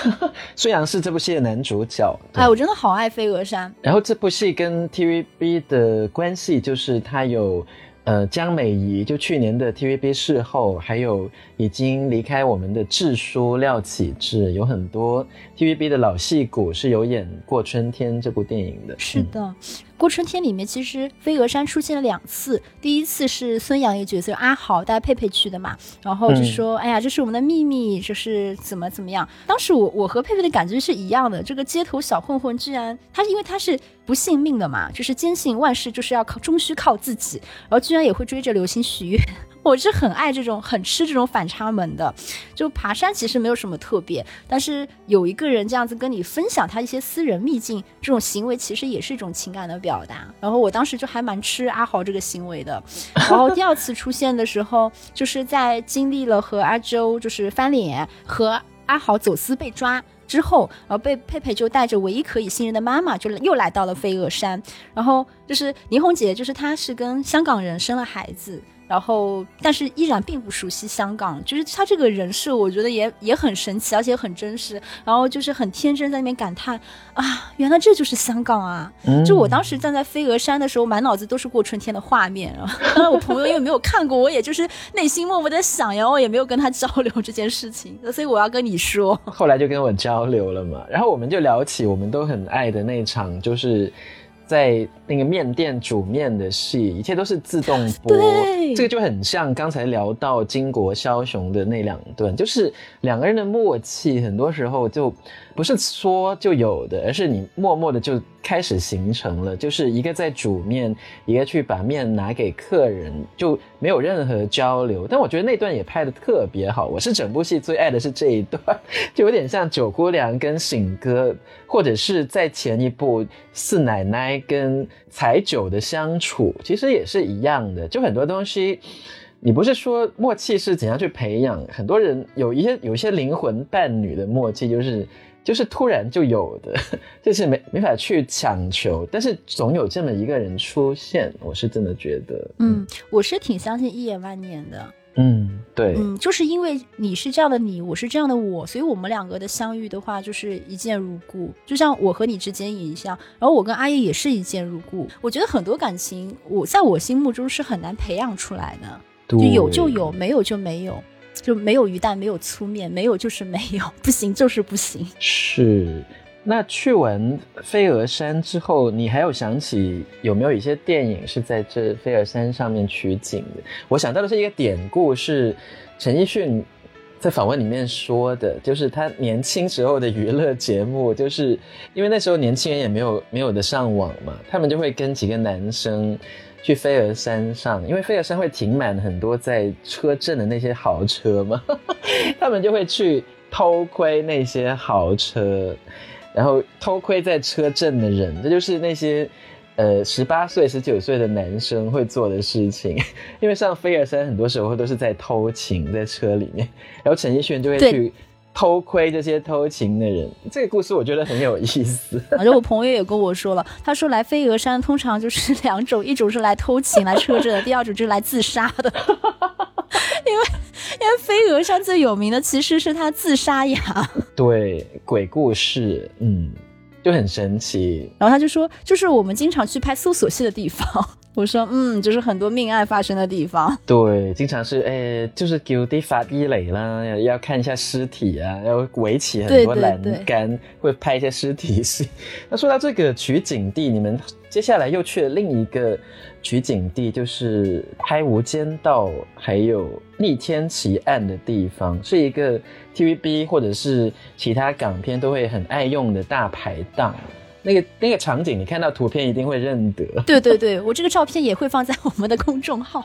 <laughs> 孙杨是这部戏的男主角。哎，我真的好爱飞鹅山。然后这部戏跟 TVB 的关系就是他有。呃，江美仪就去年的 TVB 事后，还有已经离开我们的智叔廖启智，有很多 TVB 的老戏骨是有演过《春天》这部电影的。是的。过春天里面其实飞鹅山出现了两次，第一次是孙杨一个角色阿豪带佩佩去的嘛，然后就说哎呀这是我们的秘密，就是怎么怎么样。当时我我和佩佩的感觉是一样的，这个街头小混混居然他因为他是不信命的嘛，就是坚信万事就是要靠终须靠自己，然后居然也会追着流星许愿。我是很爱这种很吃这种反差萌的，就爬山其实没有什么特别，但是有一个人这样子跟你分享他一些私人秘境，这种行为其实也是一种情感的表达。然后我当时就还蛮吃阿豪这个行为的。<laughs> 然后第二次出现的时候，就是在经历了和阿周就是翻脸和阿豪走私被抓之后，然后被佩佩就带着唯一可以信任的妈妈，就又来到了飞鹅山。然后就是霓虹姐，就是她是跟香港人生了孩子。然后，但是依然并不熟悉香港，就是他这个人设，我觉得也也很神奇，而且很真实。然后就是很天真，在那边感叹啊，原来这就是香港啊！就我当时站在飞鹅山的时候，满脑子都是过春天的画面。当然，我朋友因为没有看过，我也就是内心默默的想，然后也没有跟他交流这件事情。所以我要跟你说，后来就跟我交流了嘛。然后我们就聊起我们都很爱的那场，就是。在那个面店煮面的戏，一切都是自动播。这个就很像刚才聊到巾帼枭雄的那两段，就是两个人的默契，很多时候就不是说就有的，而是你默默的就开始形成了。就是一个在煮面，一个去把面拿给客人，就没有任何交流。但我觉得那段也拍的特别好，我是整部戏最爱的是这一段，就有点像九姑娘跟醒哥，或者是在前一部四奶奶跟彩九的相处，其实也是一样的。就很多东西，你不是说默契是怎样去培养，很多人有一些有一些灵魂伴侣的默契，就是就是突然就有的，就是没没法去强求，但是总有这么一个人出现，我是真的觉得，嗯，我是挺相信一眼万年的。嗯，对，嗯，就是因为你是这样的你，我是这样的我，所以我们两个的相遇的话，就是一见如故，就像我和你之间也一样，然后我跟阿叶也是一见如故。我觉得很多感情，我在我心目中是很难培养出来的，就有就有，没有就没有，就没有鱼蛋，没有粗面，没有就是没有，<laughs> 不行就是不行。是。那去完飞鹅山之后，你还有想起有没有一些电影是在这飞鹅山上面取景的？我想到的是一个典故，是陈奕迅在访问里面说的，就是他年轻时候的娱乐节目，就是因为那时候年轻人也没有没有的上网嘛，他们就会跟几个男生去飞鹅山上，因为飞鹅山会停满很多在车震的那些豪车嘛，<laughs> 他们就会去偷窥那些豪车。然后偷窥在车震的人，这就是那些呃十八岁、十九岁的男生会做的事情。<laughs> 因为上飞儿山很多时候都是在偷情，在车里面，然后陈奕迅就会去偷窥这些偷情的人。这个故事我觉得很有意思。<laughs> 反正我朋友也跟我说了，他说来飞鹅山通常就是两种，一种是来偷情来车震的，第二种就是来自杀的。<laughs> 因为因为飞鹅山最有名的其实是他自杀崖，对，鬼故事，嗯，就很神奇。然后他就说，就是我们经常去拍搜索戏的地方。<laughs> 我说，嗯，就是很多命案发生的地方。对，经常是哎，就是丢地发地雷啦，要要看一下尸体啊，要围起很多栏杆，会拍一些尸体戏。<laughs> 那说到这个取景地，你们接下来又去了另一个取景地，就是拍《无间道》还有《逆天奇案》的地方，是一个 TVB 或者是其他港片都会很爱用的大排档。那个那个场景，你看到图片一定会认得。对对对，我这个照片也会放在我们的公众号。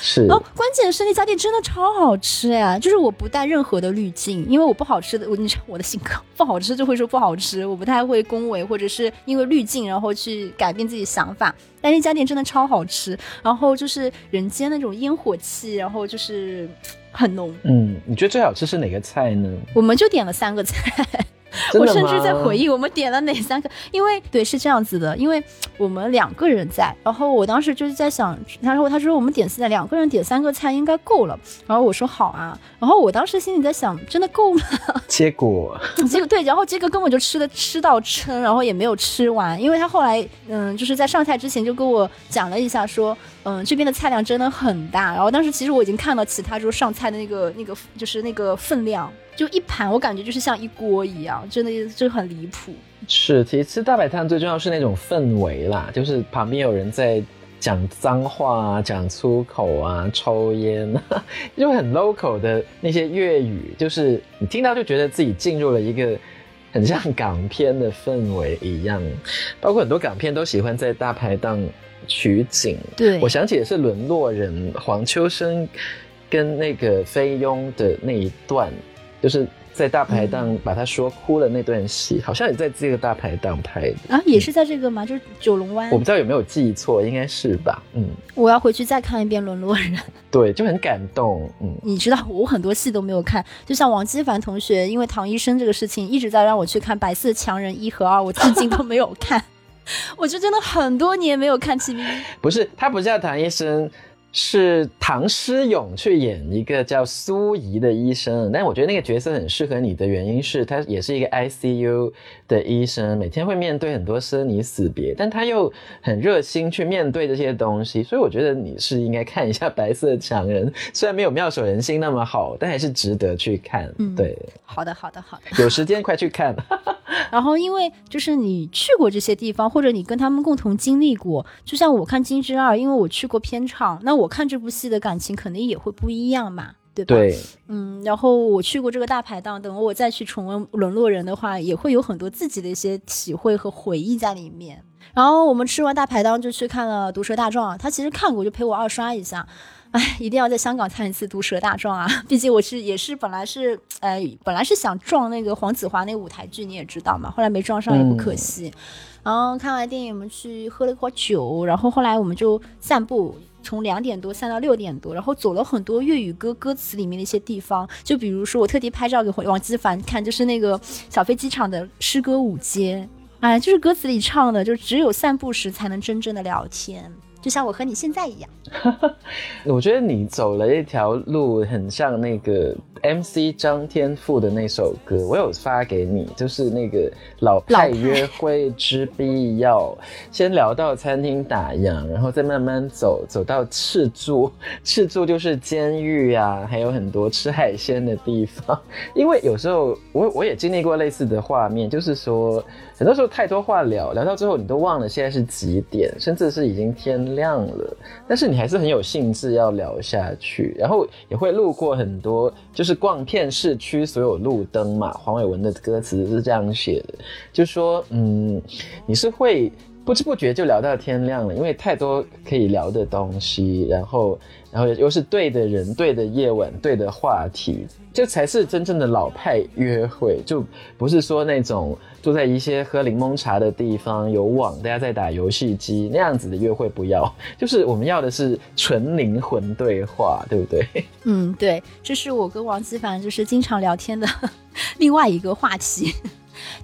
是哦，关键是那家店真的超好吃呀！就是我不带任何的滤镜，因为我不好吃的，我你知道我的性格，不好吃就会说不好吃，我不太会恭维或者是因为滤镜然后去改变自己想法。但那家店真的超好吃，然后就是人间那种烟火气，然后就是很浓。嗯，你觉得最好吃是哪个菜呢？我们就点了三个菜。<laughs> 我甚至在回忆我们点了哪三个，因为对是这样子的，因为我们两个人在，然后我当时就是在想，他说他说我们点四菜，两个人点三个菜应该够了，然后我说好啊，然后我当时心里在想，真的够吗？<laughs> 结果结果对，然后这个根本就吃的吃到撑，然后也没有吃完，因为他后来嗯就是在上菜之前就跟我讲了一下说，嗯这边的菜量真的很大，然后当时其实我已经看到其他桌上菜的那个那个就是那个分量。就一盘，我感觉就是像一锅一样，真的就很离谱。是，其实吃大排档最重要是那种氛围啦，就是旁边有人在讲脏话啊、讲粗口啊、抽烟啊，<laughs> 就很 local 的那些粤语，就是你听到就觉得自己进入了一个很像港片的氛围一样。包括很多港片都喜欢在大排档取景。对，我想起也是《沦落人》，黄秋生跟那个菲佣的那一段。就是在大排档把他说哭了那段戏，好像也在这个大排档拍的啊，也是在这个吗？就是九龙湾，我不知道有没有记错，应该是吧？嗯，我要回去再看一遍《沦落人》，对，就很感动。嗯，你知道我很多戏都没有看，就像王基凡同学，因为唐医生这个事情一直在让我去看《白色强人》一和二，我至今都没有看，<laughs> 我就真的很多年没有看 TV。不是，他不叫唐医生。是唐诗咏去演一个叫苏怡的医生，但我觉得那个角色很适合你的原因是，他也是一个 ICU 的医生，每天会面对很多生离死别，但他又很热心去面对这些东西，所以我觉得你是应该看一下《白色强人》，虽然没有妙手仁心那么好，但还是值得去看。嗯，对，好的，好的，好的，有时间快去看。<laughs> 然后因为就是你去过这些地方，或者你跟他们共同经历过，就像我看《金枝二》，因为我去过片场，那我看这部戏的感情肯定也会不一样嘛。对吧？对，嗯，然后我去过这个大排档，等我再去重温《沦落人》的话，也会有很多自己的一些体会和回忆在里面。然后我们吃完大排档就去看了《毒蛇大壮》，他其实看过，就陪我二刷一下。哎，一定要在香港看一次《毒蛇大壮》啊！毕竟我是也是本来是，呃，本来是想撞那个黄子华那个舞台剧，你也知道嘛，后来没撞上也不可惜。然后看完电影，我们去喝了一会酒，然后后来我们就散步。从两点多散到六点多，然后走了很多粤语歌歌词里面的一些地方，就比如说我特地拍照给王基凡看，就是那个小飞机场的诗歌舞街，哎，就是歌词里唱的，就只有散步时才能真正的聊天。就像我和你现在一样，<laughs> 我觉得你走了一条路，很像那个 MC 张天赋的那首歌，我有发给你，就是那个老派约会之必要，先聊到餐厅打烊，然后再慢慢走，走到赤柱，赤柱就是监狱啊，还有很多吃海鲜的地方。因为有时候我我也经历过类似的画面，就是说很多时候太多话聊，聊到最后你都忘了现在是几点，甚至是已经天。亮了，但是你还是很有兴致要聊下去，然后也会路过很多，就是逛遍市区所有路灯嘛。黄伟文的歌词是这样写的，就说嗯，你是会不知不觉就聊到天亮了，因为太多可以聊的东西，然后然后又是对的人、对的夜晚、对的话题，这才是真正的老派约会，就不是说那种。坐在一些喝柠檬茶的地方，有网，大家在打游戏机那样子的约会不要，就是我们要的是纯灵魂对话，对不对？<laughs> 嗯，对，这是我跟王基凡就是经常聊天的 <laughs> 另外一个话题。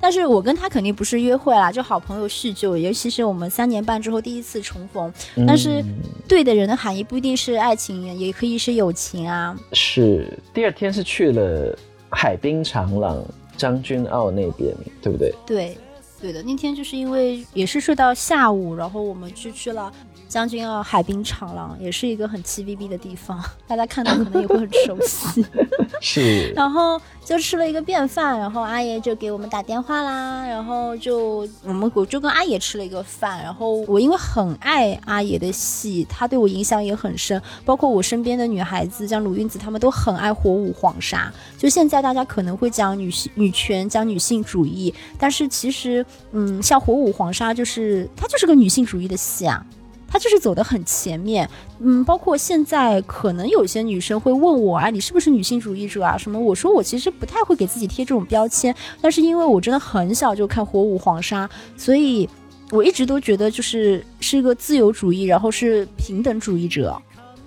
但是我跟他肯定不是约会啦，就好朋友叙旧，尤其是我们三年半之后第一次重逢。但是对的人的含义不一定是爱情，也可以是友情啊。是，第二天是去了海滨长廊。将军澳那边，对不对？对，对的。那天就是因为也是睡到下午，然后我们去去了将军澳海滨长廊，也是一个很 TVB 的地方，<laughs> 大家看到可能也会很熟悉。<laughs> <laughs> 是。然后。就吃了一个便饭，然后阿爷就给我们打电话啦，然后就我们我就跟阿爷吃了一个饭，然后我因为很爱阿爷的戏，他对我影响也很深，包括我身边的女孩子，像鲁韵子，她们都很爱火舞黄沙。就现在大家可能会讲女性女权，讲女性主义，但是其实，嗯，像火舞黄沙就是它就是个女性主义的戏啊。他就是走得很前面，嗯，包括现在可能有些女生会问我，啊，你是不是女性主义者啊？什么？我说我其实不太会给自己贴这种标签，但是因为我真的很小就看《火舞黄沙》，所以我一直都觉得就是是一个自由主义，然后是平等主义者，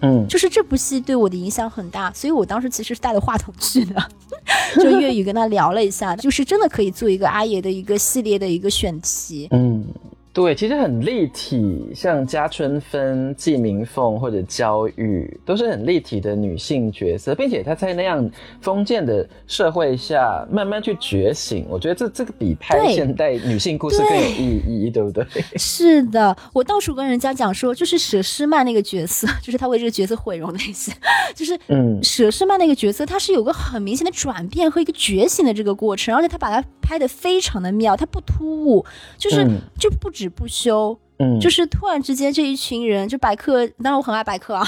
嗯，就是这部戏对我的影响很大，所以我当时其实是带着话筒去的，<laughs> 就粤语跟他聊了一下，就是真的可以做一个阿爷的一个系列的一个选题，嗯。对，其实很立体，像加春芬、季明凤或者焦玉，都是很立体的女性角色，并且她在那样封建的社会下慢慢去觉醒。我觉得这这个比拍现代女性故事更有意义，对不对？<laughs> 是的，我到处跟人家讲说，就是佘诗曼那个角色，<laughs> 就是她为这个角色毁容那些，就是嗯，佘诗曼那个角色，她是有个很明显的转变和一个觉醒的这个过程，而且她把它拍的非常的妙，她不突兀，就是就不止。不休，嗯，就是突然之间这一群人，就白客，当然我很爱白客啊，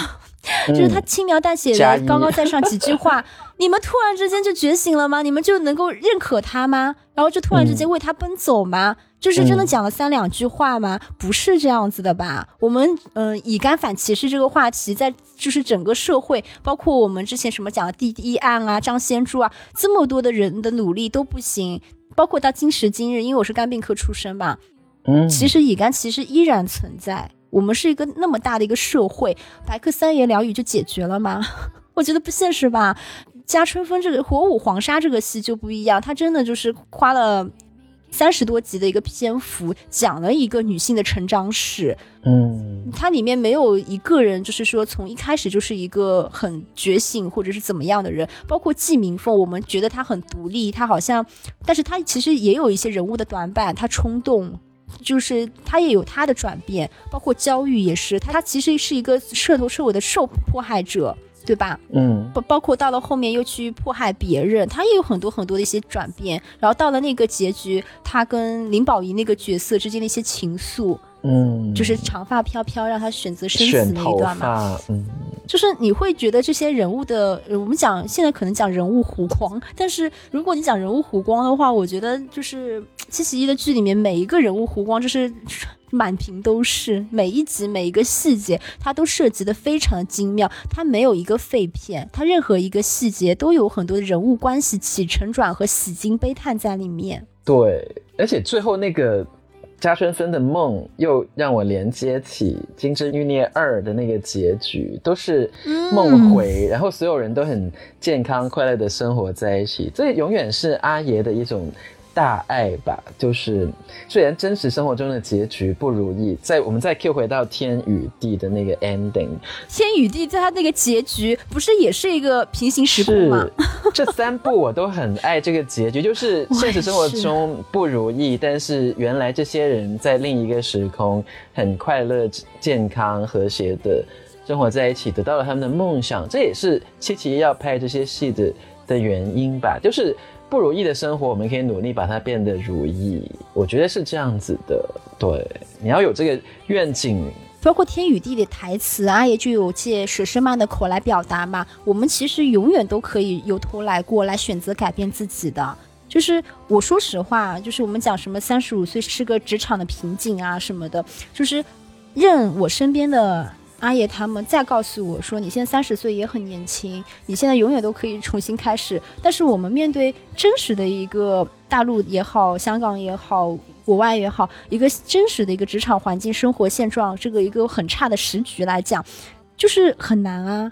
就是他轻描淡写的高高在上几句话，<laughs> 你们突然之间就觉醒了吗？你们就能够认可他吗？然后就突然之间为他奔走吗？就是真的讲了三两句话吗？不是这样子的吧？我们嗯，以肝反歧视这个话题，在就是整个社会，包括我们之前什么讲的第一案啊、张先柱啊，这么多的人的努力都不行，包括到今时今日，因为我是肝病科出身嘛。其实乙肝其实依然存在。我们是一个那么大的一个社会，白客三言两语就解决了吗？<laughs> 我觉得不现实吧。加春风这个火舞黄沙这个戏就不一样，它真的就是花了三十多集的一个篇幅，讲了一个女性的成长史。嗯，它里面没有一个人就是说从一开始就是一个很觉醒或者是怎么样的人，包括季明凤，我们觉得她很独立，她好像，但是她其实也有一些人物的短板，她冲动。就是他也有他的转变，包括焦裕也是，他其实是一个彻头彻尾的受迫害者，对吧？嗯，包包括到了后面又去迫害别人，他也有很多很多的一些转变。然后到了那个结局，他跟林保怡那个角色之间的一些情愫，嗯，就是长发飘飘让他选择生死那一段嘛。嗯，就是你会觉得这些人物的，呃我们讲现在可能讲人物弧光，但是如果你讲人物弧光的话，我觉得就是七十一的剧里面每一个人物弧光就是 <laughs> 满屏都是，每一集每一个细节它都设计的非常的精妙，它没有一个废片，它任何一个细节都有很多的人物关系起承转合、喜惊悲叹在里面。对，而且最后那个加春分的梦又让我连接起《金枝欲孽二》的那个结局，都是梦回，然后所有人都很健康快乐的生活在一起，这永远是阿爷的一种。大爱吧，就是虽然真实生活中的结局不如意，在我们再 Q 回到天与地的那个 ending，天与地在他那个结局不是也是一个平行时空吗？这三部我都很爱这个结局，就是现实生活中不如意，但是原来这些人在另一个时空很快乐、健康、和谐的生活在一起，得到了他们的梦想。这也是七七要拍这些戏的的原因吧，就是。不如意的生活，我们可以努力把它变得如意。我觉得是这样子的。对，你要有这个愿景。包括天与地的台词啊，也就有借佘诗曼的口来表达嘛。我们其实永远都可以由头来过来选择改变自己的。就是我说实话，就是我们讲什么三十五岁是个职场的瓶颈啊什么的，就是任我身边的。阿爷他们再告诉我说：“你现在三十岁也很年轻，你现在永远都可以重新开始。”但是我们面对真实的一个大陆也好，香港也好，国外也好，一个真实的一个职场环境、生活现状，这个一个很差的时局来讲，就是很难啊。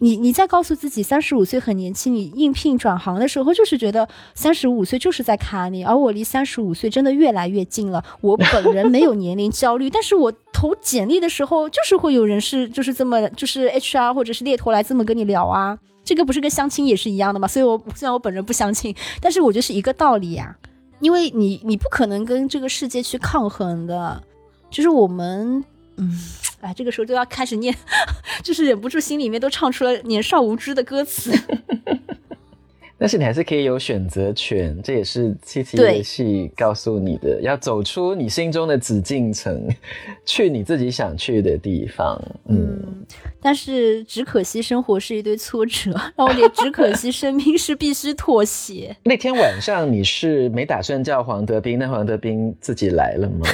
你你再告诉自己三十五岁很年轻，你应聘转行的时候就是觉得三十五岁就是在卡你，而我离三十五岁真的越来越近了。我本人没有年龄焦虑，<laughs> 但是我投简历的时候就是会有人是就是这么就是 HR 或者是猎头来这么跟你聊啊，这个不是跟相亲也是一样的吗？所以我虽然我本人不相亲，但是我觉得是一个道理呀，因为你你不可能跟这个世界去抗衡的，就是我们嗯。哎，这个时候就要开始念，<laughs> 就是忍不住心里面都唱出了年少无知的歌词。<laughs> 但是你还是可以有选择权，这也是七七游戏告诉你的，要走出你心中的紫禁城，<laughs> 去你自己想去的地方。嗯，但是只可惜生活是一堆挫折，然后也只可惜生命是必须妥协。那天晚上你是没打算叫黄德斌，那黄德斌自己来了吗？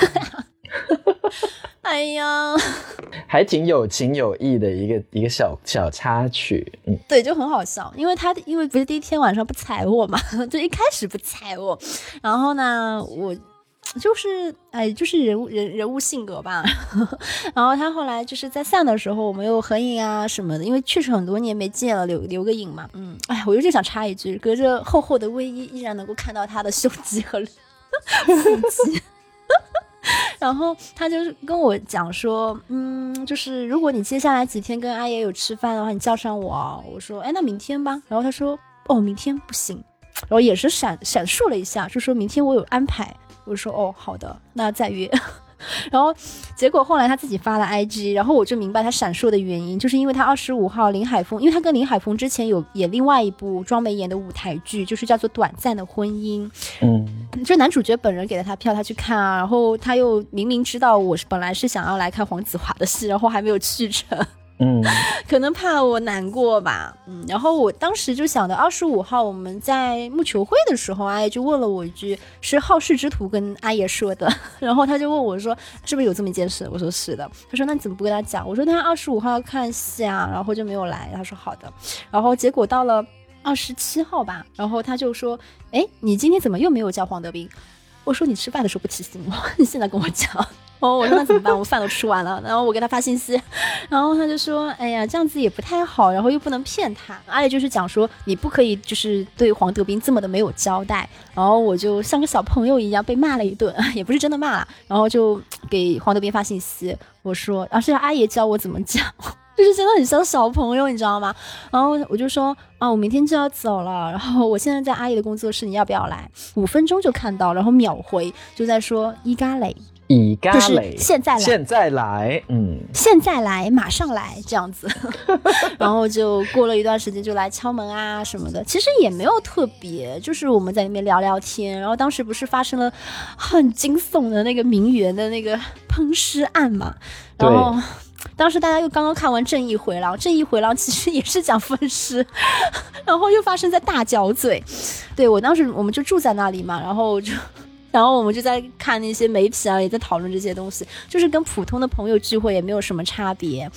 <laughs> 哎呀，<laughs> 还挺有情有义的一个一个小小插曲，嗯，对，就很好笑，因为他因为不是第一天晚上不踩我嘛，<laughs> 就一开始不踩我，然后呢，我就是哎，就是人物人人物性格吧，然后他后来就是在散的时候，我们又合影啊什么的，因为确实很多年没见了，留留个影嘛，嗯，哎，我就想插一句，隔着厚厚的卫衣，依然能够看到他的胸肌和腹肌。然后他就是跟我讲说，嗯，就是如果你接下来几天跟阿爷有吃饭的话，你叫上我。我说，哎，那明天吧。然后他说，哦，明天不行。然后眼神闪闪烁了一下，就说明天我有安排。我说，哦，好的，那再约。然后，结果后来他自己发了 IG，然后我就明白他闪烁的原因，就是因为他二十五号林海峰，因为他跟林海峰之前有演另外一部庄美演的舞台剧，就是叫做《短暂的婚姻》。嗯，就男主角本人给了他票，他去看啊，然后他又明明知道我是本来是想要来看黄子华的戏，然后还没有去成。嗯，<laughs> 可能怕我难过吧，嗯，然后我当时就想的，二十五号我们在木球会的时候，阿爷就问了我一句，是好事之徒跟阿爷说的，<laughs> 然后他就问我说，是不是有这么一件事？我说是的，他说那你怎么不跟他讲？我说他二十五号要看戏啊，然后就没有来。他说好的，然后结果到了二十七号吧，然后他就说，哎，你今天怎么又没有叫黄德斌？我说你吃饭的时候不提醒我，<laughs> 你现在跟我讲。我说那怎么办？我饭都吃完了，<laughs> 然后我给他发信息，然后他就说：“哎呀，这样子也不太好，然后又不能骗他。”阿姨就是讲说，你不可以就是对黄德斌这么的没有交代。然后我就像个小朋友一样被骂了一顿，<laughs> 也不是真的骂了，然后就给黄德斌发信息，我说：“啊，是阿姨教我怎么讲，<laughs> 就是真的很像小朋友，你知道吗？”然后我就说：“啊，我明天就要走了，然后我现在在阿姨的工作室，你要不要来？五分钟就看到，然后秒回，就在说伊嘎雷。”就是，现在来。现在来，嗯，现在来，马上来这样子，<laughs> 然后就过了一段时间就来敲门啊什么的，其实也没有特别，就是我们在那边聊聊天，然后当时不是发生了很惊悚的那个名媛的那个烹尸案嘛，然后。当时大家又刚刚看完《正义回廊》，《正义回廊》其实也是讲分尸，<laughs> 然后又发生在大角嘴。对我当时我们就住在那里嘛，然后就，然后我们就在看那些媒体啊，也在讨论这些东西，就是跟普通的朋友聚会也没有什么差别。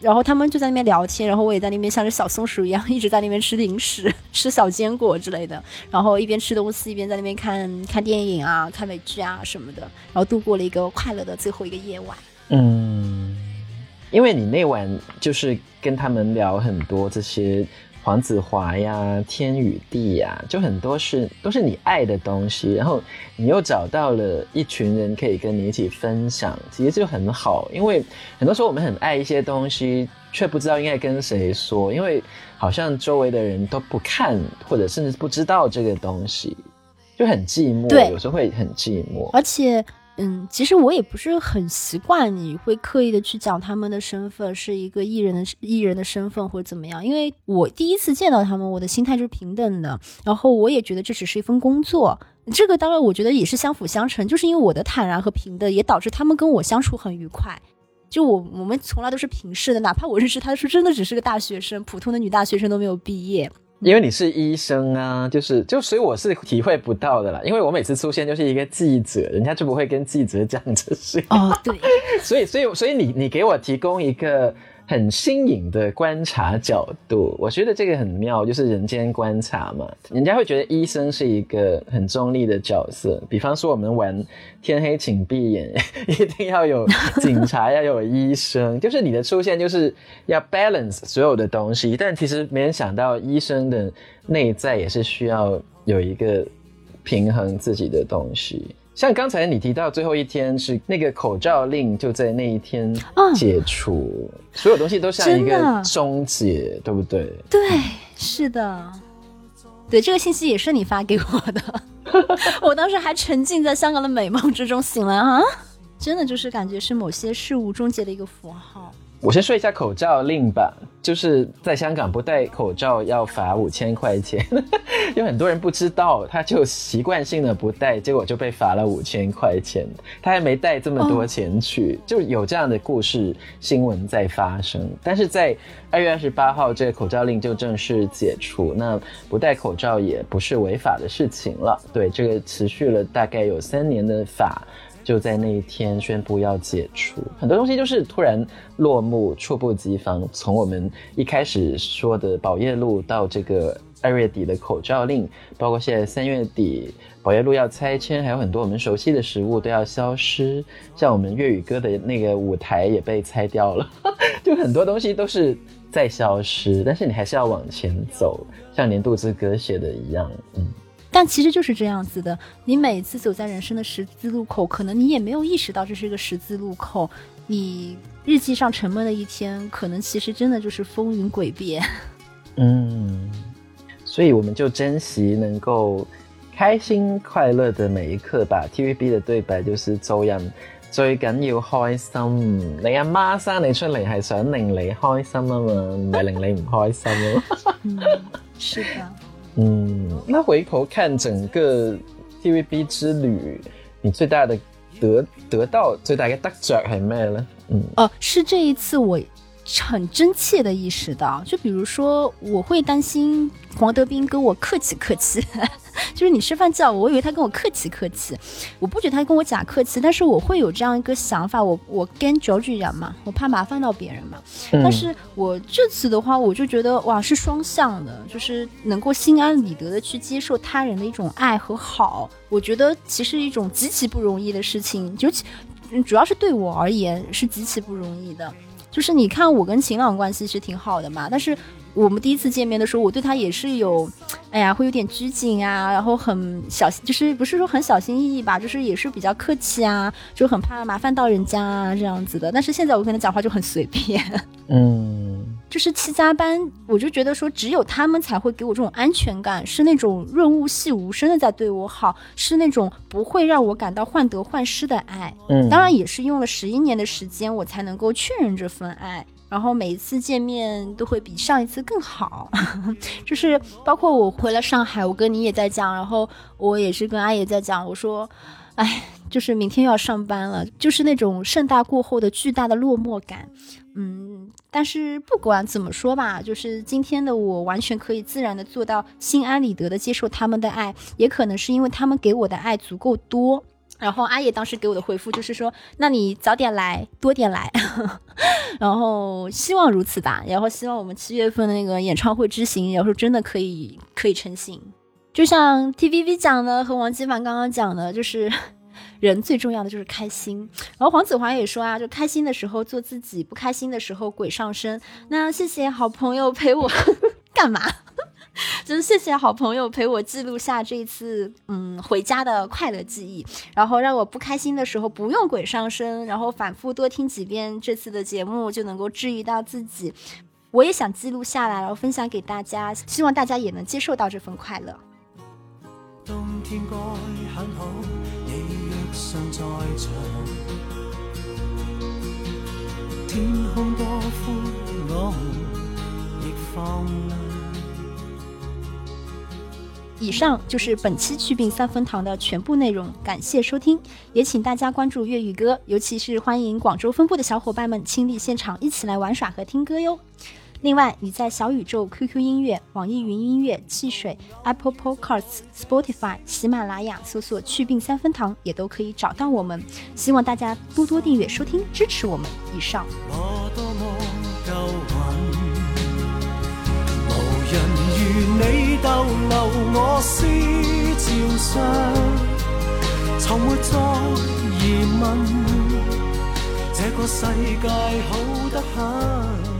然后他们就在那边聊天，然后我也在那边像只小松鼠一样，一直在那边吃零食、<laughs> 吃小坚果之类的，然后一边吃东西一边在那边看看电影啊、看美剧啊什么的，然后度过了一个快乐的最后一个夜晚。嗯，因为你那晚就是跟他们聊很多这些黄子华呀、天与地呀，就很多是都是你爱的东西，然后你又找到了一群人可以跟你一起分享，其实就很好。因为很多时候我们很爱一些东西，却不知道应该跟谁说，因为好像周围的人都不看，或者甚至不知道这个东西，就很寂寞。对有时候会很寂寞。而且，嗯，其实我也不是很习惯你会刻意的去讲他们的身份是一个艺人的艺人的身份或者怎么样，因为我第一次见到他们，我的心态就是平等的，然后我也觉得这只是一份工作。这个当然，我觉得也是相辅相成，就是因为我的坦然和平等，也导致他们跟我相处很愉快。就我我们从来都是平视的，哪怕我认识他的时候真的只是个大学生，普通的女大学生都没有毕业。因为你是医生啊，就是就所以我是体会不到的啦。因为我每次出现就是一个记者，人家就不会跟记者讲这些。哦，对，<laughs> 所以所以所以你你给我提供一个很新颖的观察角度，我觉得这个很妙，就是人间观察嘛。人家会觉得医生是一个很中立的角色，比方说我们玩天黑请闭眼，<laughs> 一定要有警察，要有医生，就是你的出现就是要 balance 所有的东西。但其实没人想到，医生的内在也是需要有一个平衡自己的东西。像刚才你提到最后一天是那个口罩令就在那一天嗯解除，所有东西都像一个终结，对不对？对，是的，对，这个信息也是你发给我的，<laughs> 我当时还沉浸在香港的美梦之中，醒来啊，真的就是感觉是某些事物终结的一个符号。我先说一下口罩令吧，就是在香港不戴口罩要罚五千块钱，<laughs> 有很多人不知道，他就习惯性的不戴，结果就被罚了五千块钱，他还没带这么多钱去，就有这样的故事新闻在发生。但是在二月二十八号，这个口罩令就正式解除，那不戴口罩也不是违法的事情了。对，这个持续了大概有三年的法。就在那一天宣布要解除，很多东西就是突然落幕，猝不及防。从我们一开始说的宝业路到这个二月底的口罩令，包括现在三月底宝业路要拆迁，还有很多我们熟悉的食物都要消失，像我们粤语歌的那个舞台也被拆掉了，<laughs> 就很多东西都是在消失，但是你还是要往前走，像年度之歌写的一样，嗯。但其实就是这样子的，你每次走在人生的十字路口，可能你也没有意识到这是一个十字路口。你日记上沉闷的一天，可能其实真的就是风云诡变。<laughs> 嗯，所以我们就珍惜能够开心快乐的每一刻吧。TVB 的對白就是做人最緊要開心。你阿媽生你出嚟係想令你開心啊嘛，唔係令你唔開心啊嘛。嗯，是的。嗯，那回头看整个 TVB 之旅，你最大的得得到最大嘅得着还咩呢？嗯，哦，是这一次我很真切的意识到，就比如说我会担心黄德斌跟我客气客气，<laughs> 就是你吃饭叫我，我以为他跟我客气客气，我不觉得他跟我假客气，但是我会有这样一个想法，我我跟九句人嘛，我怕麻烦到别人嘛，但是我这次的话，我就觉得哇是双向的，就是能够心安理得的去接受他人的一种爱和好，我觉得其实一种极其不容易的事情，尤其主要是对我而言是极其不容易的。就是你看，我跟秦朗关系其实挺好的嘛，但是我们第一次见面的时候，我对他也是有，哎呀，会有点拘谨啊，然后很小心，就是不是说很小心翼翼吧，就是也是比较客气啊，就很怕麻烦到人家啊这样子的。但是现在我跟他讲话就很随便。<laughs> 嗯，就是七加班，我就觉得说，只有他们才会给我这种安全感，是那种润物细无声的在对我好，是那种不会让我感到患得患失的爱。嗯，当然也是用了十一年的时间，我才能够确认这份爱。然后每一次见面都会比上一次更好，<laughs> 就是包括我回了上海，我跟你也在讲，然后我也是跟阿野在讲，我说，哎，就是明天要上班了，就是那种盛大过后的巨大的落寞感，嗯，但是不管怎么说吧，就是今天的我完全可以自然的做到心安理得的接受他们的爱，也可能是因为他们给我的爱足够多。然后阿野当时给我的回复就是说：“那你早点来，多点来。<laughs> ”然后希望如此吧。然后希望我们七月份的那个演唱会之行，然后真的可以可以成行。就像 TVB 讲的和王基凡刚刚讲的，就是人最重要的就是开心。然后黄子华也说啊，就开心的时候做自己，不开心的时候鬼上身。那谢谢好朋友陪我 <laughs> 干嘛？<laughs> 就是谢谢好朋友陪我记录下这一次嗯回家的快乐记忆，然后让我不开心的时候不用鬼上身，然后反复多听几遍这次的节目就能够治愈到自己。我也想记录下来，然后分享给大家，希望大家也能接受到这份快乐。冬天该很好，以上就是本期祛病三分堂的全部内容，感谢收听，也请大家关注粤语歌，尤其是欢迎广州分部的小伙伴们亲历现场，一起来玩耍和听歌哟。另外，你在小宇宙、QQ 音乐、网易云音乐、汽水、Apple Podcasts、Spotify、喜马拉雅搜索“祛病三分堂”也都可以找到我们。希望大家多多订阅收听，支持我们。以上。你逗留我思照上，从没再疑问，这个世界好得很。